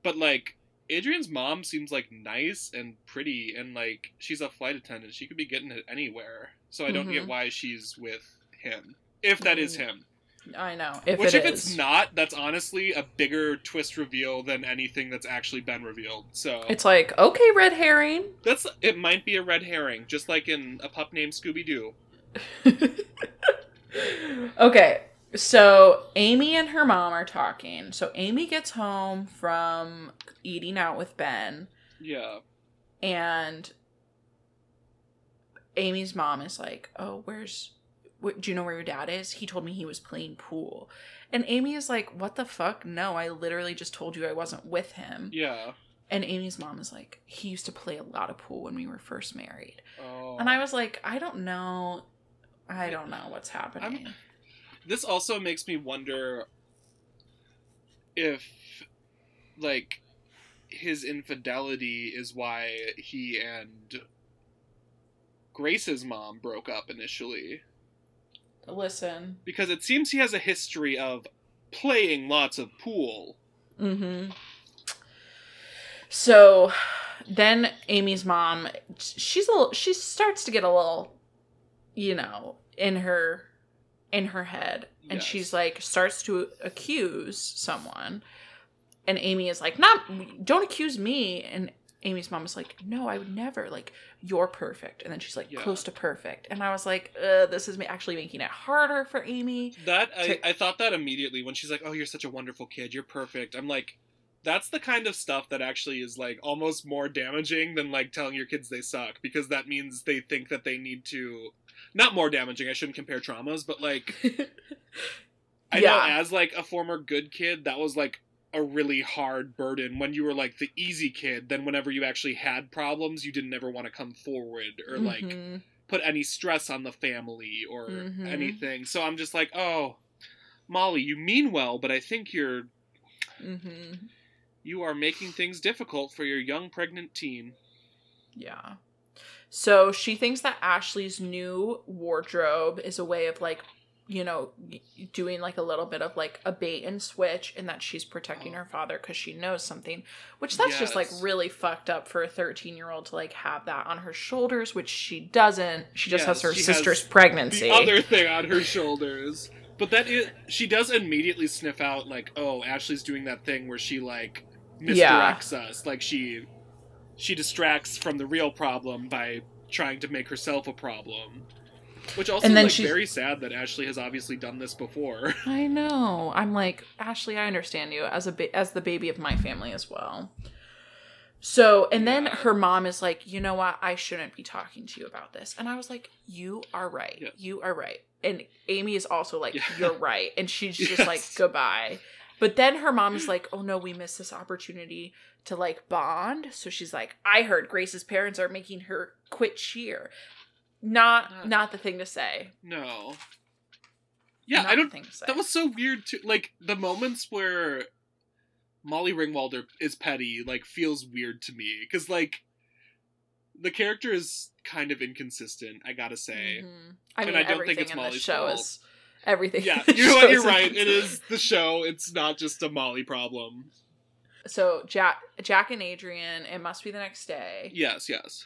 but like Adrian's mom seems like nice and pretty, and like she's a flight attendant. She could be getting it anywhere, so I don't get Mhm. why she's with him. If that is Mm, him, I know. If which it if is. it's not, that's honestly a bigger twist reveal than anything that's actually been revealed. So It's like, okay, red herring. that's it. Might be a red herring, just like in a pup named Scooby Doo. [LAUGHS] okay. So Amy and her mom are talking. So Amy gets home from eating out with Ben, Yeah. and Amy's mom is like, "Oh, where's? Wh- do you know where your dad is? He told me he was playing pool." And Amy is like, "What the fuck? No, I literally just told you I wasn't with him." Yeah. And Amy's mom is like, "He used to play a lot of pool when we were first married." Oh. And I oh. was like, "I don't know. I don't know what's happening." This also makes me wonder if like his infidelity is why he and Grace's mom broke up initially Listen. because it seems he has a history of playing lots of pool. Mm-hmm. So then Amy's mom, she's a little, she starts to get a little, you know, in her in her head, and Yes. she's like starts to accuse someone, and Amy is like, "Not, don't accuse me." And Amy's mom is like, "No, I would never. Like, you're perfect." And then she's like, Yeah. "Close to perfect." And I was like, "This is actually making it harder for Amy." That I, I thought that immediately when she's like, "Oh, you're such a wonderful kid. You're perfect." I'm like, that's the kind of stuff that actually is like almost more damaging than like telling your kids they suck because that means they think that they need to not more damaging. I shouldn't compare traumas, but like [LAUGHS] I know as like a former good kid, that was like a really hard burden when you were like the easy kid. Then whenever you actually had problems, you didn't ever want to come forward or like Mhm. put any stress on the family or Mhm. anything. So I'm just like, oh, Molly, you mean well, but I think you're Mhm. you are making things difficult for your young pregnant teen. Yeah. So she thinks that Ashley's new wardrobe is a way of like, you know, doing like a little bit of like a bait and switch and that she's protecting her father because she knows something, which that's just like really fucked up for a 13 year old to like have that on her shoulders, which she doesn't. She just has her sister's has pregnancy. The other thing on her shoulders. But that is she does immediately sniff out like, oh, Ashley's doing that thing where she like Yeah. misdirects us. Like she she distracts from the real problem by trying to make herself a problem. Which also And then like she's- very sad that Ashley has obviously done this before. [LAUGHS] I know. I'm like, Ashley, I understand you as a ba- as the baby of my family as well. So, and then Yeah. her mom is like, "You know what? I shouldn't be talking to you about this." And I was like, "You are right. Yeah. You are right." And Amy is also like, Yeah. "You're right." And she's [LAUGHS] just Yes. like, "Goodbye." But then her mom is like, "Oh no, we missed this opportunity to like bond." So she's like, "I heard Grace's parents are making her quit cheer." Not Not- not the thing to say. No. Yeah, Not I don't think to. That was so weird too. Like the moments where Molly Ringwalder is petty, like feels weird to me because like the character is kind of inconsistent. I gotta say. Mhm. I And mean, I don't think it's Molly's show fault. is everything. Yeah, [LAUGHS] you this know what? show You're right. It is the show. It's not just a Molly problem. So Jack, Jack and Adrian. It must be the next day Yes, yes.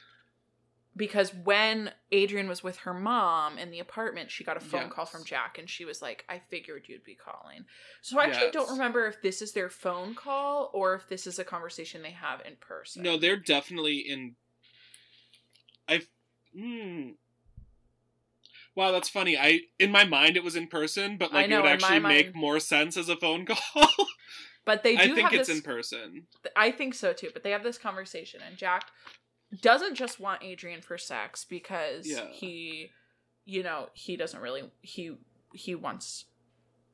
because when Adrian was with her mom in the apartment, she got a phone call from Jack, and she was like, "I figured you'd be calling." So I actually don't remember if this is their phone call or if this is a conversation they have in person. No, they're definitely in. I. Hmm. Wow, that's funny. I in my mind it was in person, but like know, it would actually make mind- more sense as a phone [LAUGHS] call. But they do I think have it's this. in person. I think so too. But they have this conversation, and Jack doesn't just want Adrian for sex because Yeah. he, you know, he doesn't really he he wants,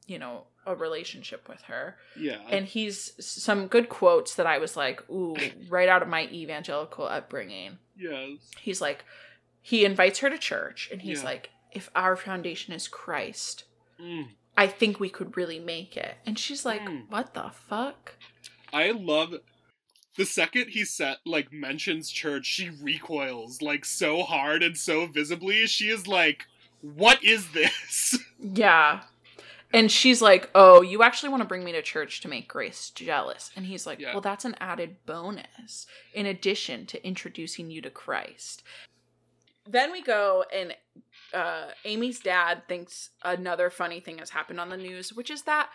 you know, a relationship with her. Yeah. And he's some good quotes that I was like, ooh, right out of my evangelical upbringing. yes. He's like, he invites her to church, and he's Yeah. like, if our foundation is Christ, Mm. I think we could really make it. And she's like, Mm. what the fuck? I love the second he set like mentions church, she recoils like so hard and so visibly. She is like, "What is this?" [LAUGHS] Yeah. And she's like, Oh, you actually want to bring me to church to make Grace jealous. And he's like, Yeah. Well, that's an added bonus in addition to introducing you to Christ. Then we go, and uh, Amy's dad thinks another funny thing has happened on the news, which is that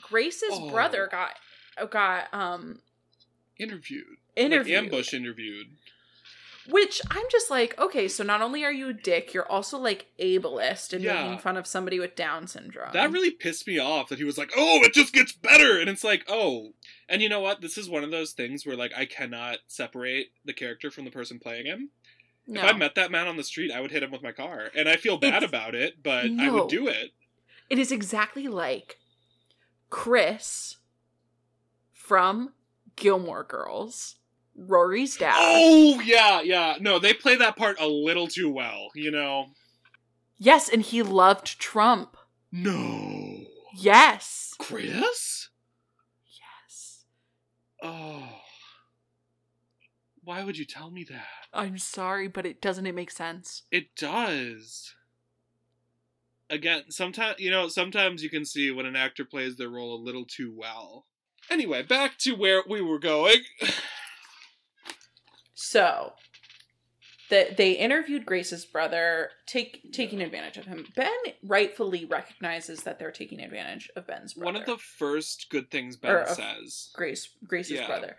Grace's Oh. brother got got um interviewed, interviewed. like ambush interviewed. Which I'm just like, okay, so not only are you a dick, you're also like ableist and Yeah. making fun of somebody with Down syndrome. That really pissed me off that he was like, "Oh, it just gets better," and it's like, "Oh." And you know what? This is one of those things where like I cannot separate the character from the person playing him. No. If I met that man on the street, I would hit him with my car, and I feel bad It's- about it, but I would do it. It is exactly like Chris from Gilmore Girls, Rory's dad. Oh yeah, yeah. No, they play that part a little too well. You know. Yes, and he loved Trump. No, Yes. Chris. Yes. Oh. Why would you tell me that? I'm sorry, but it doesn't it make sense? It does. Again, sometimes you know, sometimes you can see when an actor plays their role a little too well. Anyway, back to where we were going. So, that they interviewed Grace's brother, take, taking advantage of him. Ben rightfully recognizes that they're taking advantage of Ben's brother. One of the first good things Ben Or says. Grace Grace's Yeah. brother.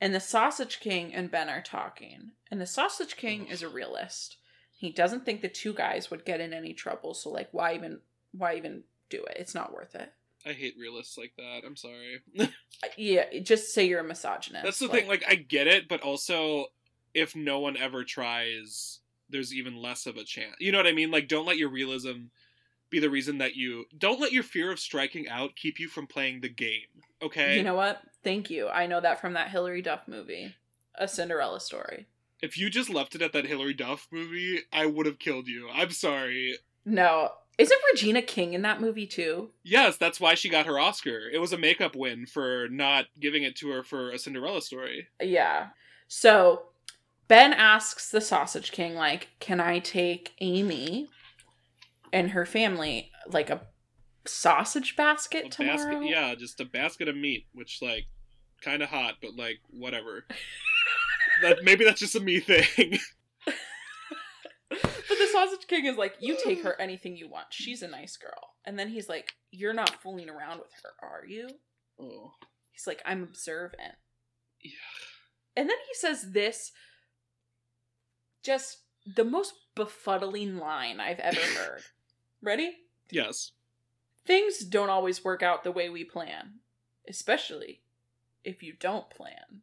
And the Sausage King and Ben are talking. And the Sausage King is a realist. He doesn't think the two guys would get in any trouble, so like why even why even do it? It's not worth it. I hate realists like that. I'm sorry. Uh, yeah, just say you're a misogynist. That's the thing. Like, I get it, but also, if no one ever tries, there's even less of a chance. You know what I mean? Like, don't let your realism be the reason that you. Don't let your fear of striking out keep you from playing the game. Okay. You know what? Thank you. I know that from that Hilary Duff movie, A Cinderella Story. if you just left it at that Hilary Duff movie, I would have killed you. I'm sorry. No, isn't Regina King in that movie too? Yes, that's why she got her Oscar. It was a makeup win for not giving it to her for a Cinderella story. Yeah. So Ben asks the Sausage King, like, can I take Amy and her family like a sausage basket A tomorrow? basket, yeah, just a basket of meat, which like kind of hot, but like whatever. [LAUGHS] that maybe that's just a me thing. [LAUGHS] But the Sausage King is like, you take her anything you want. She's a nice girl. And then he's like, you're not fooling around with her, are you? oh, He's like, I'm observant. yeah. And then he says this just the most befuddling line I've ever [LAUGHS] heard. Ready? Yes. Things don't always work out the way we plan, especially if you don't plan.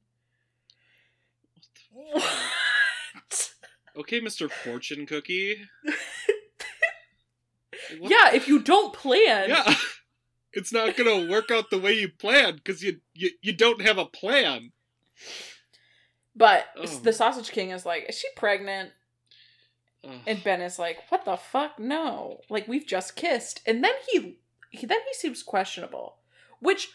What? Okay, Mr. Fortune Cookie. What- [LAUGHS] yeah, if you don't plan. Yeah. [LAUGHS] It's not gonna work out the way you planned because you, you you don't have a plan. But Oh. the Sausage King is like, is she pregnant? Ugh. And Ben is like, what the fuck? No. Like, we've just kissed. And then he, he then he seems questionable. Which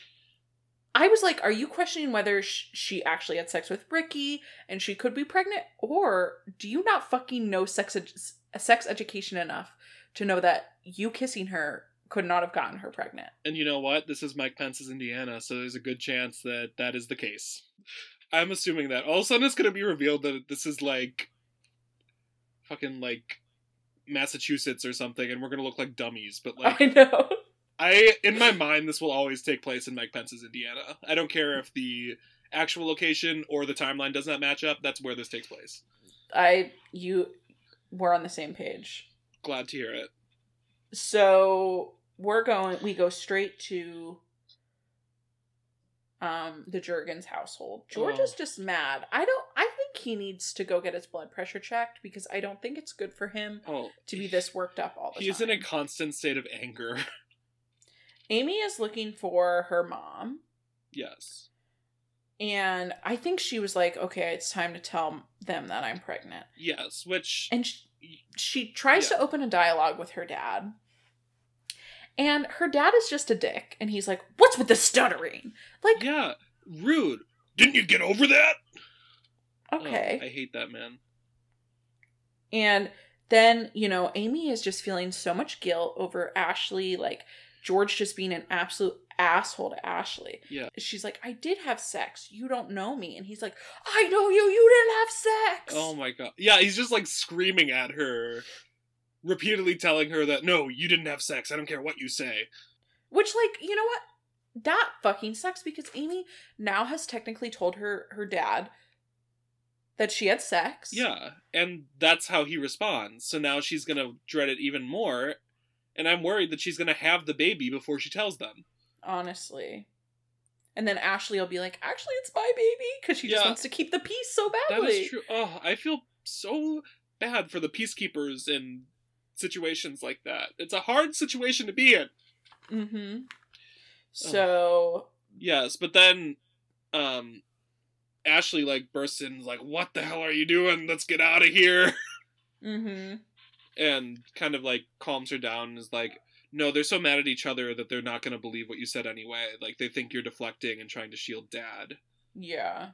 I was like, are you questioning whether sh- she actually had sex with Ricky and she could be pregnant? Or do you not fucking know sex, ed- sex education enough to know that you kissing her could not have gotten her pregnant? And you know what? This is Mike Pence's Indiana, so there's a good chance that that is the case. I'm assuming that. All of a sudden, it's going to be revealed that this is like fucking like Massachusetts or something, and we're going to look like dummies. But like, [LAUGHS] I know. I in my mind, this will always take place in Mike Pence's Indiana. I don't care if the actual location or the timeline does not match up. That's where this takes place. I, you, we're on the same page. Glad to hear it. so we're going we go straight to um the Juergens household. George Oh. is just mad. I don't I think he needs to go get his blood pressure checked because I don't think it's good for him Oh, to be this worked up all the time. He is in a constant state of anger. [LAUGHS] Amy is looking for her mom yes. and I think she was like, "Okay, it's time to tell them that I'm pregnant." Yes, which And she, she tries Yeah. to open a dialogue with her dad. And her dad is just a dick. And he's like, What's with the stuttering? Like, yeah, rude. Didn't you get over that? okay. Oh, I hate that man. And then, you know, Amy is just feeling so much guilt over Ashley, like George just being an absolute asshole to Ashley. Yeah. She's like, I did have sex. You don't know me. And he's like, I know you. You didn't have sex. Oh my god. Yeah, he's just like screaming at her, repeatedly telling her that no, you didn't have sex. I don't care what you say. Which, like, you know what? That fucking sucks because Amy now has technically told her her dad that she had sex. Yeah, and that's how he responds. So now she's gonna dread it even more, and I'm worried that she's gonna have the baby before she tells them. Honestly. And then Ashley will be like, actually, it's my baby, because she just Yeah. wants to keep the peace so That badly. is true. Oh, I feel so bad for the peacekeepers in situations like that. It's a hard situation to be in. Mm-hmm. So, Yes, but then um Ashley like bursts in like, What the hell are you doing? Let's get out of here [LAUGHS] mm-hmm. And kind of like calms her down and is like, No, they're so mad at each other that they're not gonna believe what you said anyway. Like they think you're deflecting and trying to shield dad. Yeah.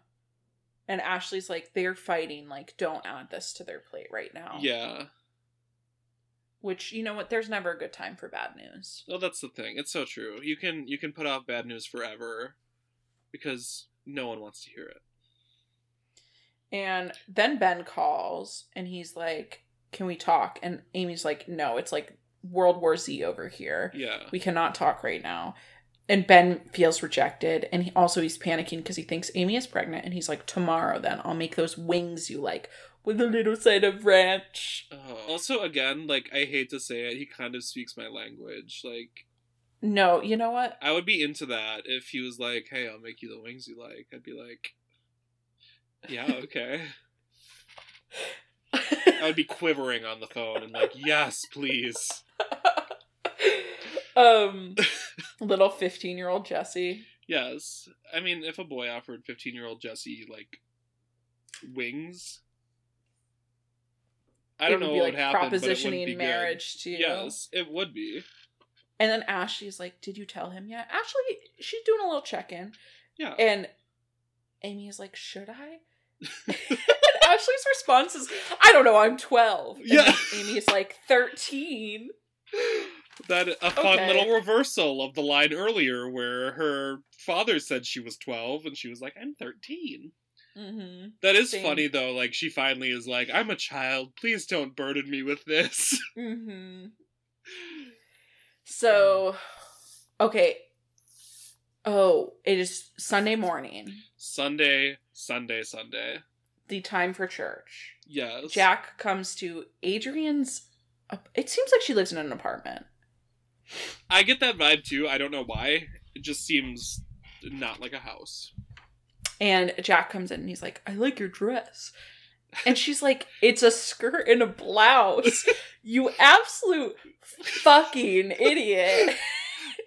And Ashley's like, they're fighting, like, don't add this to their plate right now. Yeah. Which, you know what, there's never a good time for bad news. Well that's the thing. It's so true. You can you can put off bad news forever because no one wants to hear it. And then Ben calls and he's like, Can we talk? And Amy's like, No, it's like World War Z over here. Yeah. We cannot talk right now. And Ben feels rejected. And he, also, he's panicking because he thinks Amy is pregnant. And he's like, Tomorrow, then I'll make those wings you like with a little side of ranch. Oh. Also, again, like I hate to say it, he kind of speaks my language. Like No, you know what? I would be into that if he was like, "Hey, I'll make you the wings you like." I'd be like, "Yeah, okay." [LAUGHS] I would be quivering on the phone and like, "Yes, please." [LAUGHS] um, little 15 year old Jesse. Yes. I mean, if a boy offered 15-year-old Jesse like wings, I don't know what like would happen, but it wouldn't propositioning good. marriage to you. Yes, it would be. And then Ashley's like, Did you tell him yet? Ashley, she's doing a little check in. Yeah. And Amy is like, Should I? [LAUGHS] Ashley's response is, I don't know, I'm 12. And Yeah. Amy's like, 13. that a fun Okay. little reversal of the line earlier where her father said she was 12 and she was like, I'm 13. Mm-hmm. That is Same. funny though. Like she finally is like, "I'm a child. Please don't burden me with this." Mm-hmm. [LAUGHS] So, okay. Oh, it is Sunday morning, Sunday, Sunday, Sunday. the time for church. Yes. Jack comes to Adrian's. It seems like she lives in an apartment. I get that vibe too. I don't know why. It just seems not like a house. And Jack comes in and he's like, I like your dress. And she's like, It's a skirt and a blouse. [LAUGHS] You absolute fucking idiot. [LAUGHS]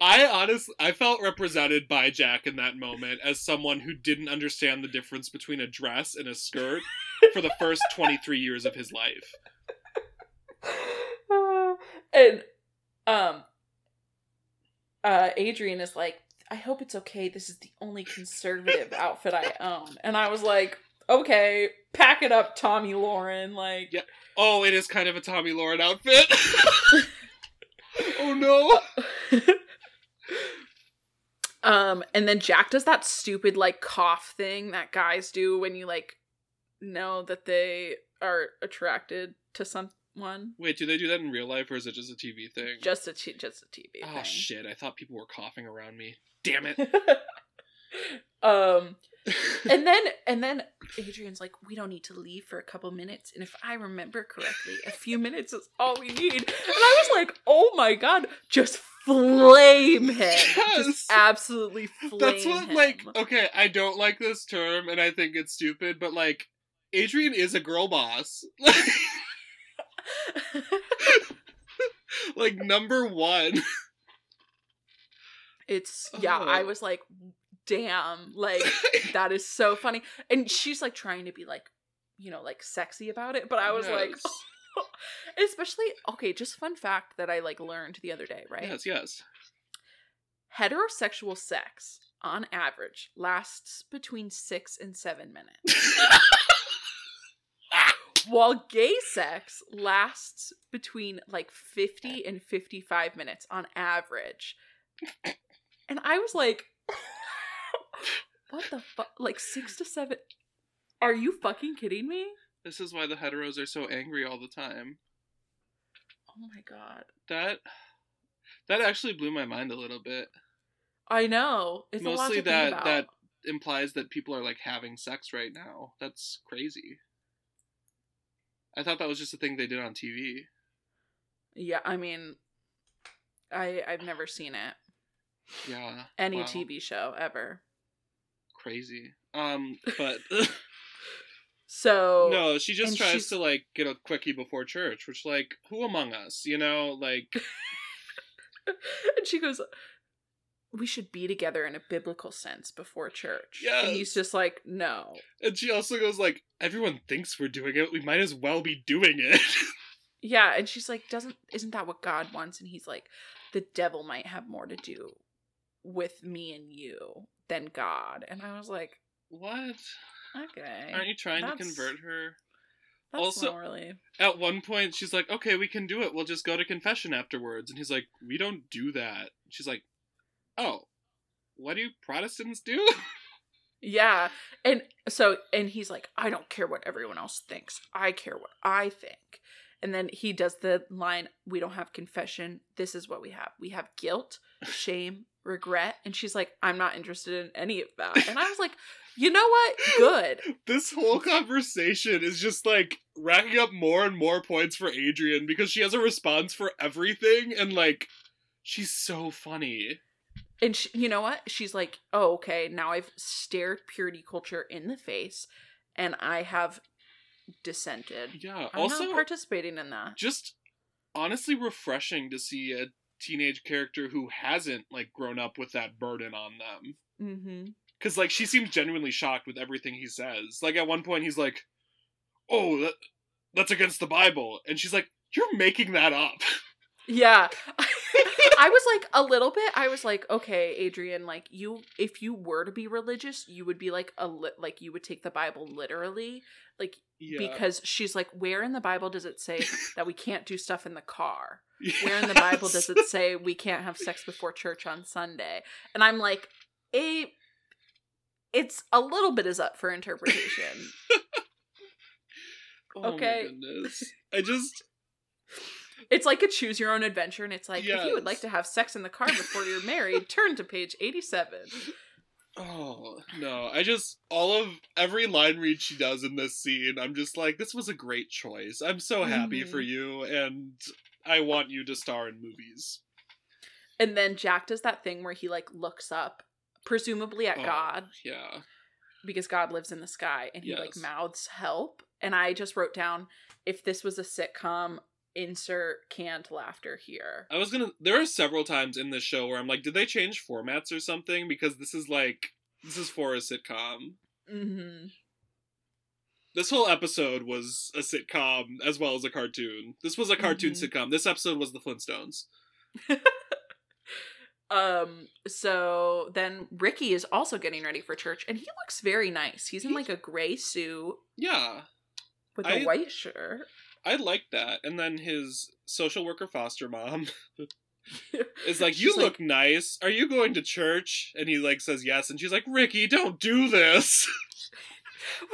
I honestly, I felt represented by Jack in that moment as someone who didn't understand the difference between a dress and a skirt for the first [LAUGHS] 23 years of his life. and um uh Adrian is like, I hope it's okay. This is the only conservative outfit I own. And I was like, okay, pack it up, Tommy Lauren. Like Yeah. Oh, it is kind of a Tommy Lauren outfit. [LAUGHS] [LAUGHS] oh no. Um, and then Jack does that stupid like cough thing that guys do when you like know that they are attracted to someone. Wait, do they do that in real life or is it just a TV thing? Just a t- just a TV Oh thing. shit! I thought people were coughing around me. Damn it! [LAUGHS] [LAUGHS] um, [LAUGHS] and then and then Adrian's like, we don't need to leave for a couple minutes, and if I remember correctly, a few minutes is all we need. And I was like, oh my god, just flame him, Yes! just absolutely flame That's what him. like. Okay, I don't like this term, and I think it's stupid, but like, Adrian is a girl boss. like number one. It's yeah, I Oh. was like, damn, like [LAUGHS] that is so funny. And she's like trying to be like, you know, like sexy about it, but I was like Yes. [LAUGHS] especially okay, just fun fact that I like learned the other day, right? Yes, yes. Heterosexual sex on average lasts between 6 and 7 minutes. [LAUGHS] While gay sex lasts between like 50 and 55 minutes on average. And I was like, [LAUGHS] what the fuck? Like six to seven? Are you fucking kidding me? This is why the heteros are so angry all the time. Oh my god. That that actually blew my mind a little bit. I know. It's a lot Mostly to that think about. that implies that people are like having sex right now. That's crazy. I thought that was just a thing they did on TV. Yeah, I mean, I I've never seen it. Yeah. Any wow. TV show ever. Crazy. Um, but [LAUGHS] [LAUGHS] So no, she just tries she's- to like get a quickie before church, which like who among us, you know, like [LAUGHS] and she goes, "We should be together in a biblical sense before church." And he's just like, "No." and she also goes like everyone thinks we're doing it, we might as well be doing it. [LAUGHS] Yeah, and she's like, "Doesn't isn't that what God wants?" And he's like, "The devil might have more to do with me and you than God." And I was like, what? "Okay, Aren't you trying to convert her? that's also- not really." At one point she's like, "Okay, we can do it. We'll just go to confession afterwards." And he's like, "We don't do that." She's like, "Oh, what do Protestants do?" Yeah. And so and he's like, I don't care what everyone else thinks. I care what I think. And then he does the line, we don't have confession. This is what we have. We have guilt, [LAUGHS] shame, regret. And she's like, I'm not interested in any of that. And I was like, [LAUGHS] you know what? Good. [LAUGHS] this whole conversation is just like racking up more and more points for Adrian because she has a response for everything and like she's so funny. And she, you know what? She's like, oh, okay. Now I've stared purity culture in the face and I have dissented. Yeah. I'm also not participating in that. just honestly refreshing to see a teenage character who hasn't like grown up with that burden on them. Mm-hmm. Cuz like she seems genuinely shocked with everything he says. Like at one point he's like, "Oh, that, that's against the Bible." And she's like, "You're making that up." Yeah. [LAUGHS] I was like a little bit I was like, okay, Adrian, like you if you were to be religious, you would be like a li- like you would take the Bible literally, like yeah. because she's like where in the Bible does it say [LAUGHS] that we can't do stuff in the car? Where in the Bible does it say we can't have sex before church on Sunday? And I'm like, a it's a little bit is up for interpretation. [LAUGHS] Oh my okay. goodness. I just It's like a choose your own adventure, and it's like if you would like to have sex in the car before you're married, turn to page eighty-seven. Oh no! I just all of every line read she does in this scene. I'm just like, this was a great choice. I'm so happy Mhm. for you, and I want you to star in movies. And then Jack does that thing where he like looks up, presumably at Oh, God, Yeah, because God lives in the sky, and he like mouths help. And I just wrote down if this was a sitcom, insert canned laughter here. I was gonna. There are several times in this show where I'm like, did they change formats or something? Because this is like, this is for a sitcom. Mm-hmm. This whole episode was a sitcom as well as a cartoon. This was a cartoon Mhm. sitcom. This episode was the Flintstones. [LAUGHS] Um. So then Ricky is also getting ready for church, and he looks very nice. He's in like a gray suit Yeah, with I- a white shirt. I like that. And then his social worker foster mom [LAUGHS] [LAUGHS] is like, She's "You look nice. Are you going to church?" And he like says yes, and she's like, "Ricky, don't do this." [LAUGHS]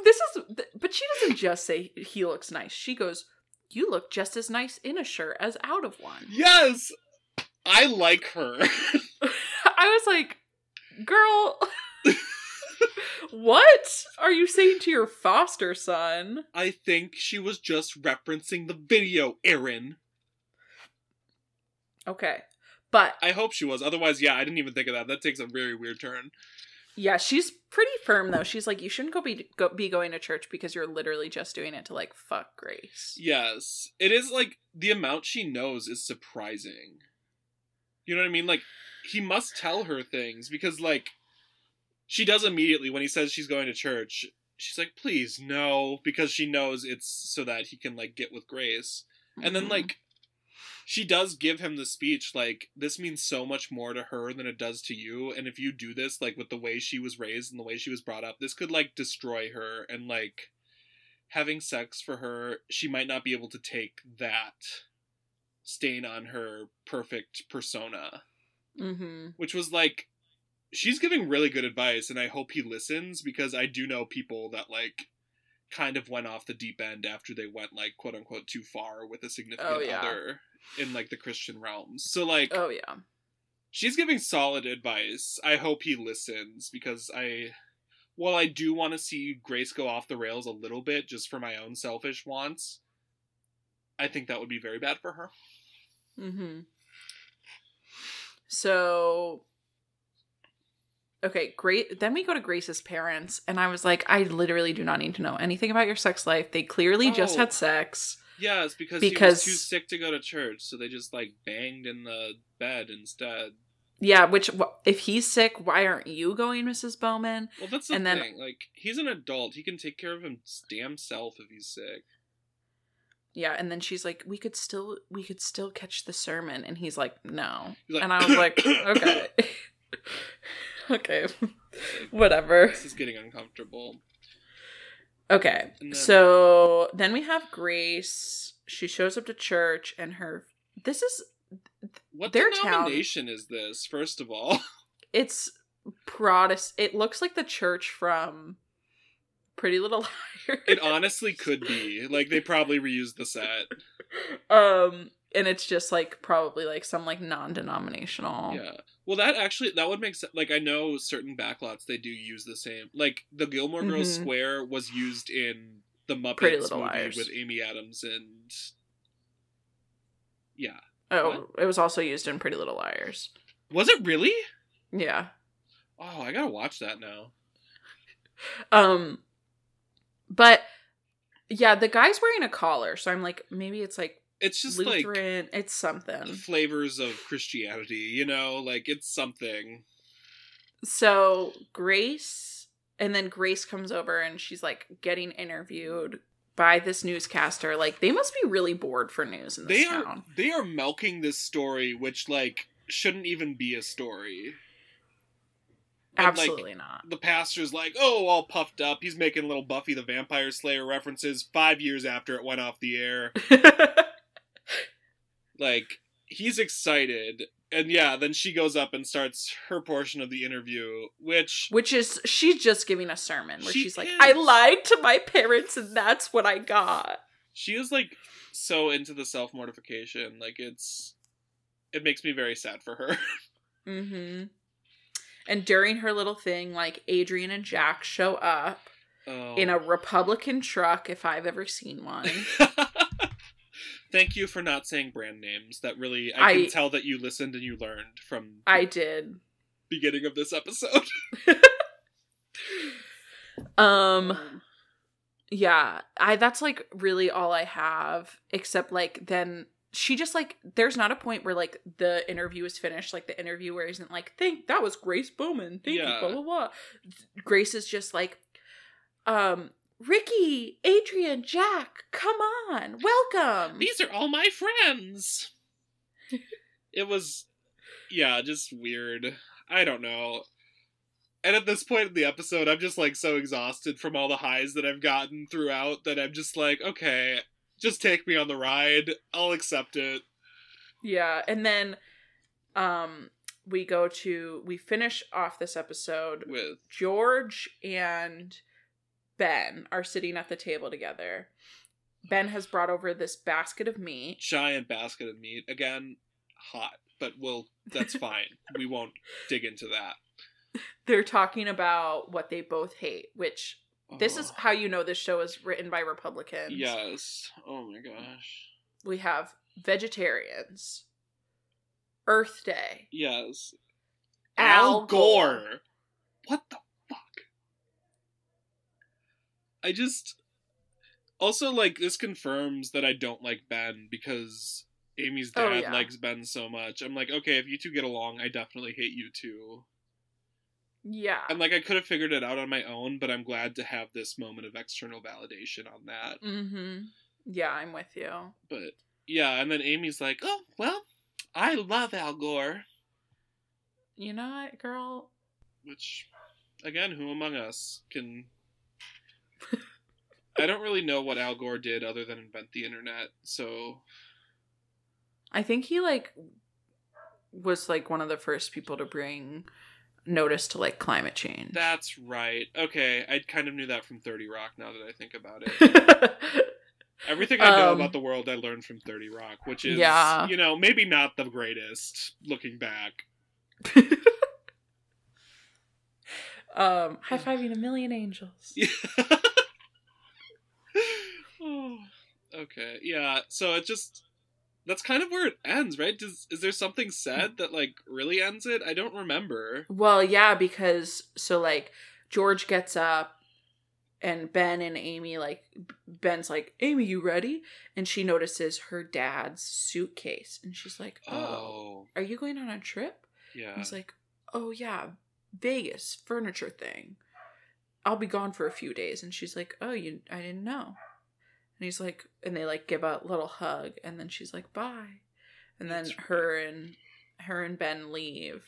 This is, but she doesn't just say he looks nice. She goes, "You look just as nice in a shirt as out of one." yes, I like her. [LAUGHS] I was like, "Girl, what are you saying to your foster son?" I think she was just referencing the video, Erin. Okay, but I hope she was. Otherwise, yeah, I didn't even think of that. That takes a very weird turn. yeah, she's pretty firm though. She's like, "You shouldn't go be go, be going to church because you're literally just doing it to like fuck Grace." Yes, it is like the amount she knows is surprising. You know what I mean? Like he must tell her things because like she does immediately when he says she's going to church. She's like, "Please, no," because she knows it's so that he can like get with Grace. And then Mhm. like she does give him the speech like this means so much more to her than it does to you and if you do this like with the way she was raised and the way she was brought up this could like destroy her and like having sex for her she might not be able to take that stain on her perfect persona Mhm. which was like she's giving really good advice and i hope he listens because i do know people that like kind of went off the deep end after they went like quote unquote too far with a significant Oh, yeah. other in like the christian realms so like Oh yeah. she's giving solid advice i hope he listens because i while i do want to see grace go off the rails a little bit just for my own selfish wants I think that would be very bad for her. Mm-hmm. So Okay, great. Then we go to Grace's parents, and I was like, I literally do not need to know anything about your sex life. They clearly just Oh. had sex. Yeah, it's because, Because- he was too sick to go to church, so they just like banged in the bed instead. Yeah, which if he's sick, why aren't you going, Mrs. Bowman? Well, that's the And then- Like, he's an adult. He can take care of his damn self if he's sick. Yeah, and then she's like, "We could still, we could still catch the sermon," and he's like, "No," like, and I was like, [COUGHS] "Okay, [LAUGHS] okay, [LAUGHS] whatever." This is getting uncomfortable. Okay, then- so then we have Grace. She shows up to church, and her this is What Their town- denomination is this? First of all, [LAUGHS] it's Protest. It looks like the church from Pretty Little [LAUGHS] Liars. it honestly could be. Like, they probably reused the set. [LAUGHS] um, and it's just like probably like some like non-denominational. Yeah. Well, that actually that would make sense. Like, I know certain backlots they do use the same. Like, the Gilmore Girls Mhm. square was used in the Muppets movie Liars. with Amy Adams and yeah. Oh, it was also used in Pretty Little Liars. Was it really? Yeah. Oh, I gotta watch that now. [LAUGHS] Um but yeah, the guy's wearing a collar, so I'm like maybe it's like It's just like Lutheran, it's something. flavors of Christianity, you know, like it's something. So Grace and then Grace comes over and she's like getting interviewed by this newscaster. Like they must be really bored for news in this They town. are they are milking this story, which like shouldn't even be a story. And, like, Absolutely not. The pastor's like, oh, all puffed up. He's making little Buffy the Vampire Slayer references five years after it went off the air. [LAUGHS] Like he's excited, and yeah, then she goes up and starts her portion of the interview, which Which is she's just giving a sermon where She she's like, is. I lied to my parents and that's what I got. she is like so into the self mortification. Like it's it makes me very sad for her. [LAUGHS] Mm-hmm. And during her little thing, like Adrian and Jack show up Oh. in a Republican truck, if I've ever seen one. [LAUGHS] Thank you for not saying brand names. That really I, I- can tell that you listened and you learned from I did. beginning of this episode. [LAUGHS] Um yeah, I that's like really all I have except like then she just like there's not a point where like the interview is finished like the interviewer isn't like think that was Grace Bowman thank Yeah. you blah blah blah Grace is just like um Ricky Adrian Jack come on welcome These are all my friends. it was yeah, just weird. I don't know. And at this point in the episode, I'm just like so exhausted from all the highs that I've gotten throughout that I'm just like, okay, just take me on the ride. I'll accept it. Yeah, and then um we go to we finish off this episode With George and Ben are sitting at the table together. Ben has brought over this basket of meat. giant basket of meat. Again, hot. But we'll that's [LAUGHS] fine. we won't dig into that. They're talking about what they both hate, which this is Oh, how you know this show is written by Republicans. Yes. Oh my gosh. We have vegetarians, Earth Day, Yes. Al Gore. What the fuck? I just also like this confirms that I don't like Ben because Amy's Oh, dad yeah. likes Ben so much. I'm like, okay, if you two get along, I definitely hate you too. Yeah. And like I could have figured it out on my own, but I'm glad to have this moment of external validation on that. mm-hmm. Yeah, I'm with you. But yeah, and then Amy's like, "Oh, well, I love Al Gore." You know what, girl? Which, again, who among us can? I don't really know what Al Gore did other than invent the internet. So I think he like was like one of the first people to bring notice to like climate change. that's right. Okay, I kind of knew that from Thirty Rock. Now that I think about it, [LAUGHS] everything I know Um, about the world I learned from Thirty Rock, which is, Yeah. you know, maybe not the greatest looking back. [LAUGHS] um, high fiving a million angels. [LAUGHS] oh, Okay, yeah. So it just that's kind of where it ends, right? Does is there something said mm. that like really ends it? I don't remember. Well, yeah, because so like George gets up and Ben and Amy like Ben's like, "Amy, you ready?" And she notices her dad's suitcase and she's like, "Oh, Oh, are you going on a trip?" yeah. And he's like, "Oh yeah, Vegas furniture thing. I'll be gone for a few days." And she's like, "Oh, you I didn't know." And he's like and they like give a little hug and then she's like, "Bye." And then That's right. her and her and Ben leave.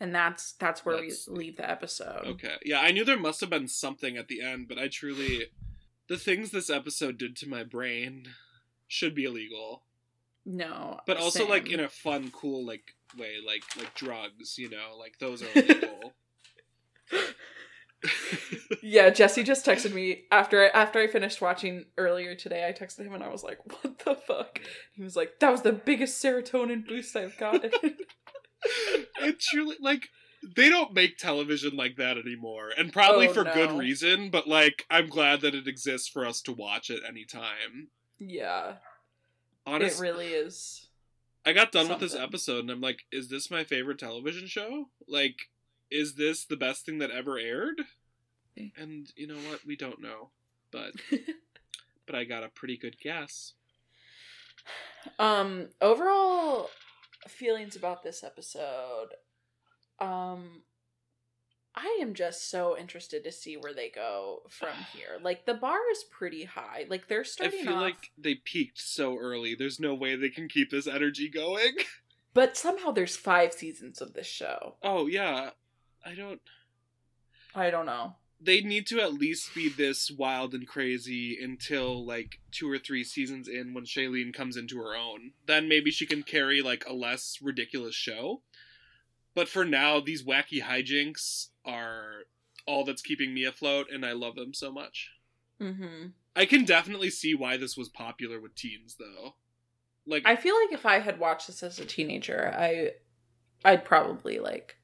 And that's that's where That's- we leave the episode. Okay. Yeah, I knew there must have been something at the end, but I truly the things this episode did to my brain should be illegal. No. But also like in a fun, cool like way, like like drugs, you know, like those are illegal. [LAUGHS] Yeah, Jesse just texted me after after I finished watching earlier today. I texted him and I was like, "What the fuck?" He was like, "That was the biggest serotonin boost I've gotten." [LAUGHS] it truly like they don't make television like that anymore and probably Oh, for good reason but like i'm glad that it exists for us to watch at any time yeah, honestly it really is. i got done with this episode and i'm like is this my favorite television show like is this the best thing that ever aired And you know what we don't know but [LAUGHS] but i got a pretty good guess um, overall feelings about this episode. Um, I am just so interested to see where they go from [SIGHS] here. Like the bar is pretty high. Like they're starting i feel off, like they peaked so early there's no way they can keep this energy going [LAUGHS] but somehow there's five seasons of this show. oh yeah i don't I don't know. They need to at least be this wild and crazy until like two or three seasons in when Shailene comes into her own. Then maybe she can carry like a less ridiculous show. But for now, these wacky hijinks are all that's keeping me afloat, and I love them so much. Mm-hmm. I can definitely see why this was popular with teens, though. Like, I feel like if I had watched this as a teenager, I I'd probably like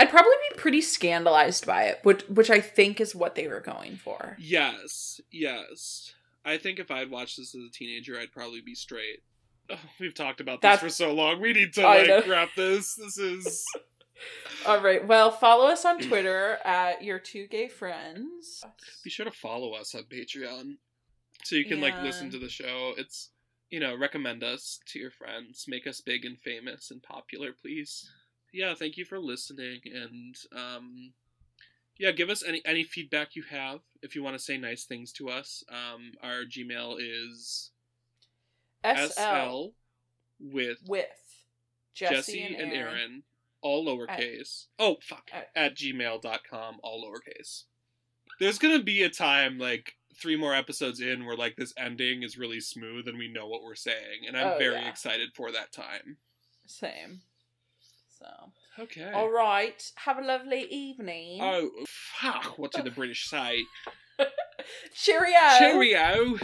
I'd probably be pretty scandalized by it, which which I think is what they were going for. yes, yes. I think if I'd watched this as a teenager, I'd probably be straight. [LAUGHS] Oh, we've talked about this for so long. We need to I like know. wrap this. This is [LAUGHS] [LAUGHS] All right. Well, follow us on Twitter at your two gay friends. be sure to follow us on Patreon so you can like listen to the show. It's you know, recommend us to your friends, make us big and famous and popular, please. Yeah, thank you for listening and um yeah, give us any any feedback you have if you want to say nice things to us. Um our Gmail is SL, SL with with Jesse, and, and Erin. Erin, all lowercase. oh, fuck. at- At, gmail.com, all lowercase. There's gonna be a time, like, three more episodes in where, like, this ending is really smooth and we know what we're saying. And I'm Oh, very yeah. excited for that time. Same. So, Okay. all right. Have a lovely evening. Oh, fuck. What did the British say? [LAUGHS] Cheerio. Cheerio!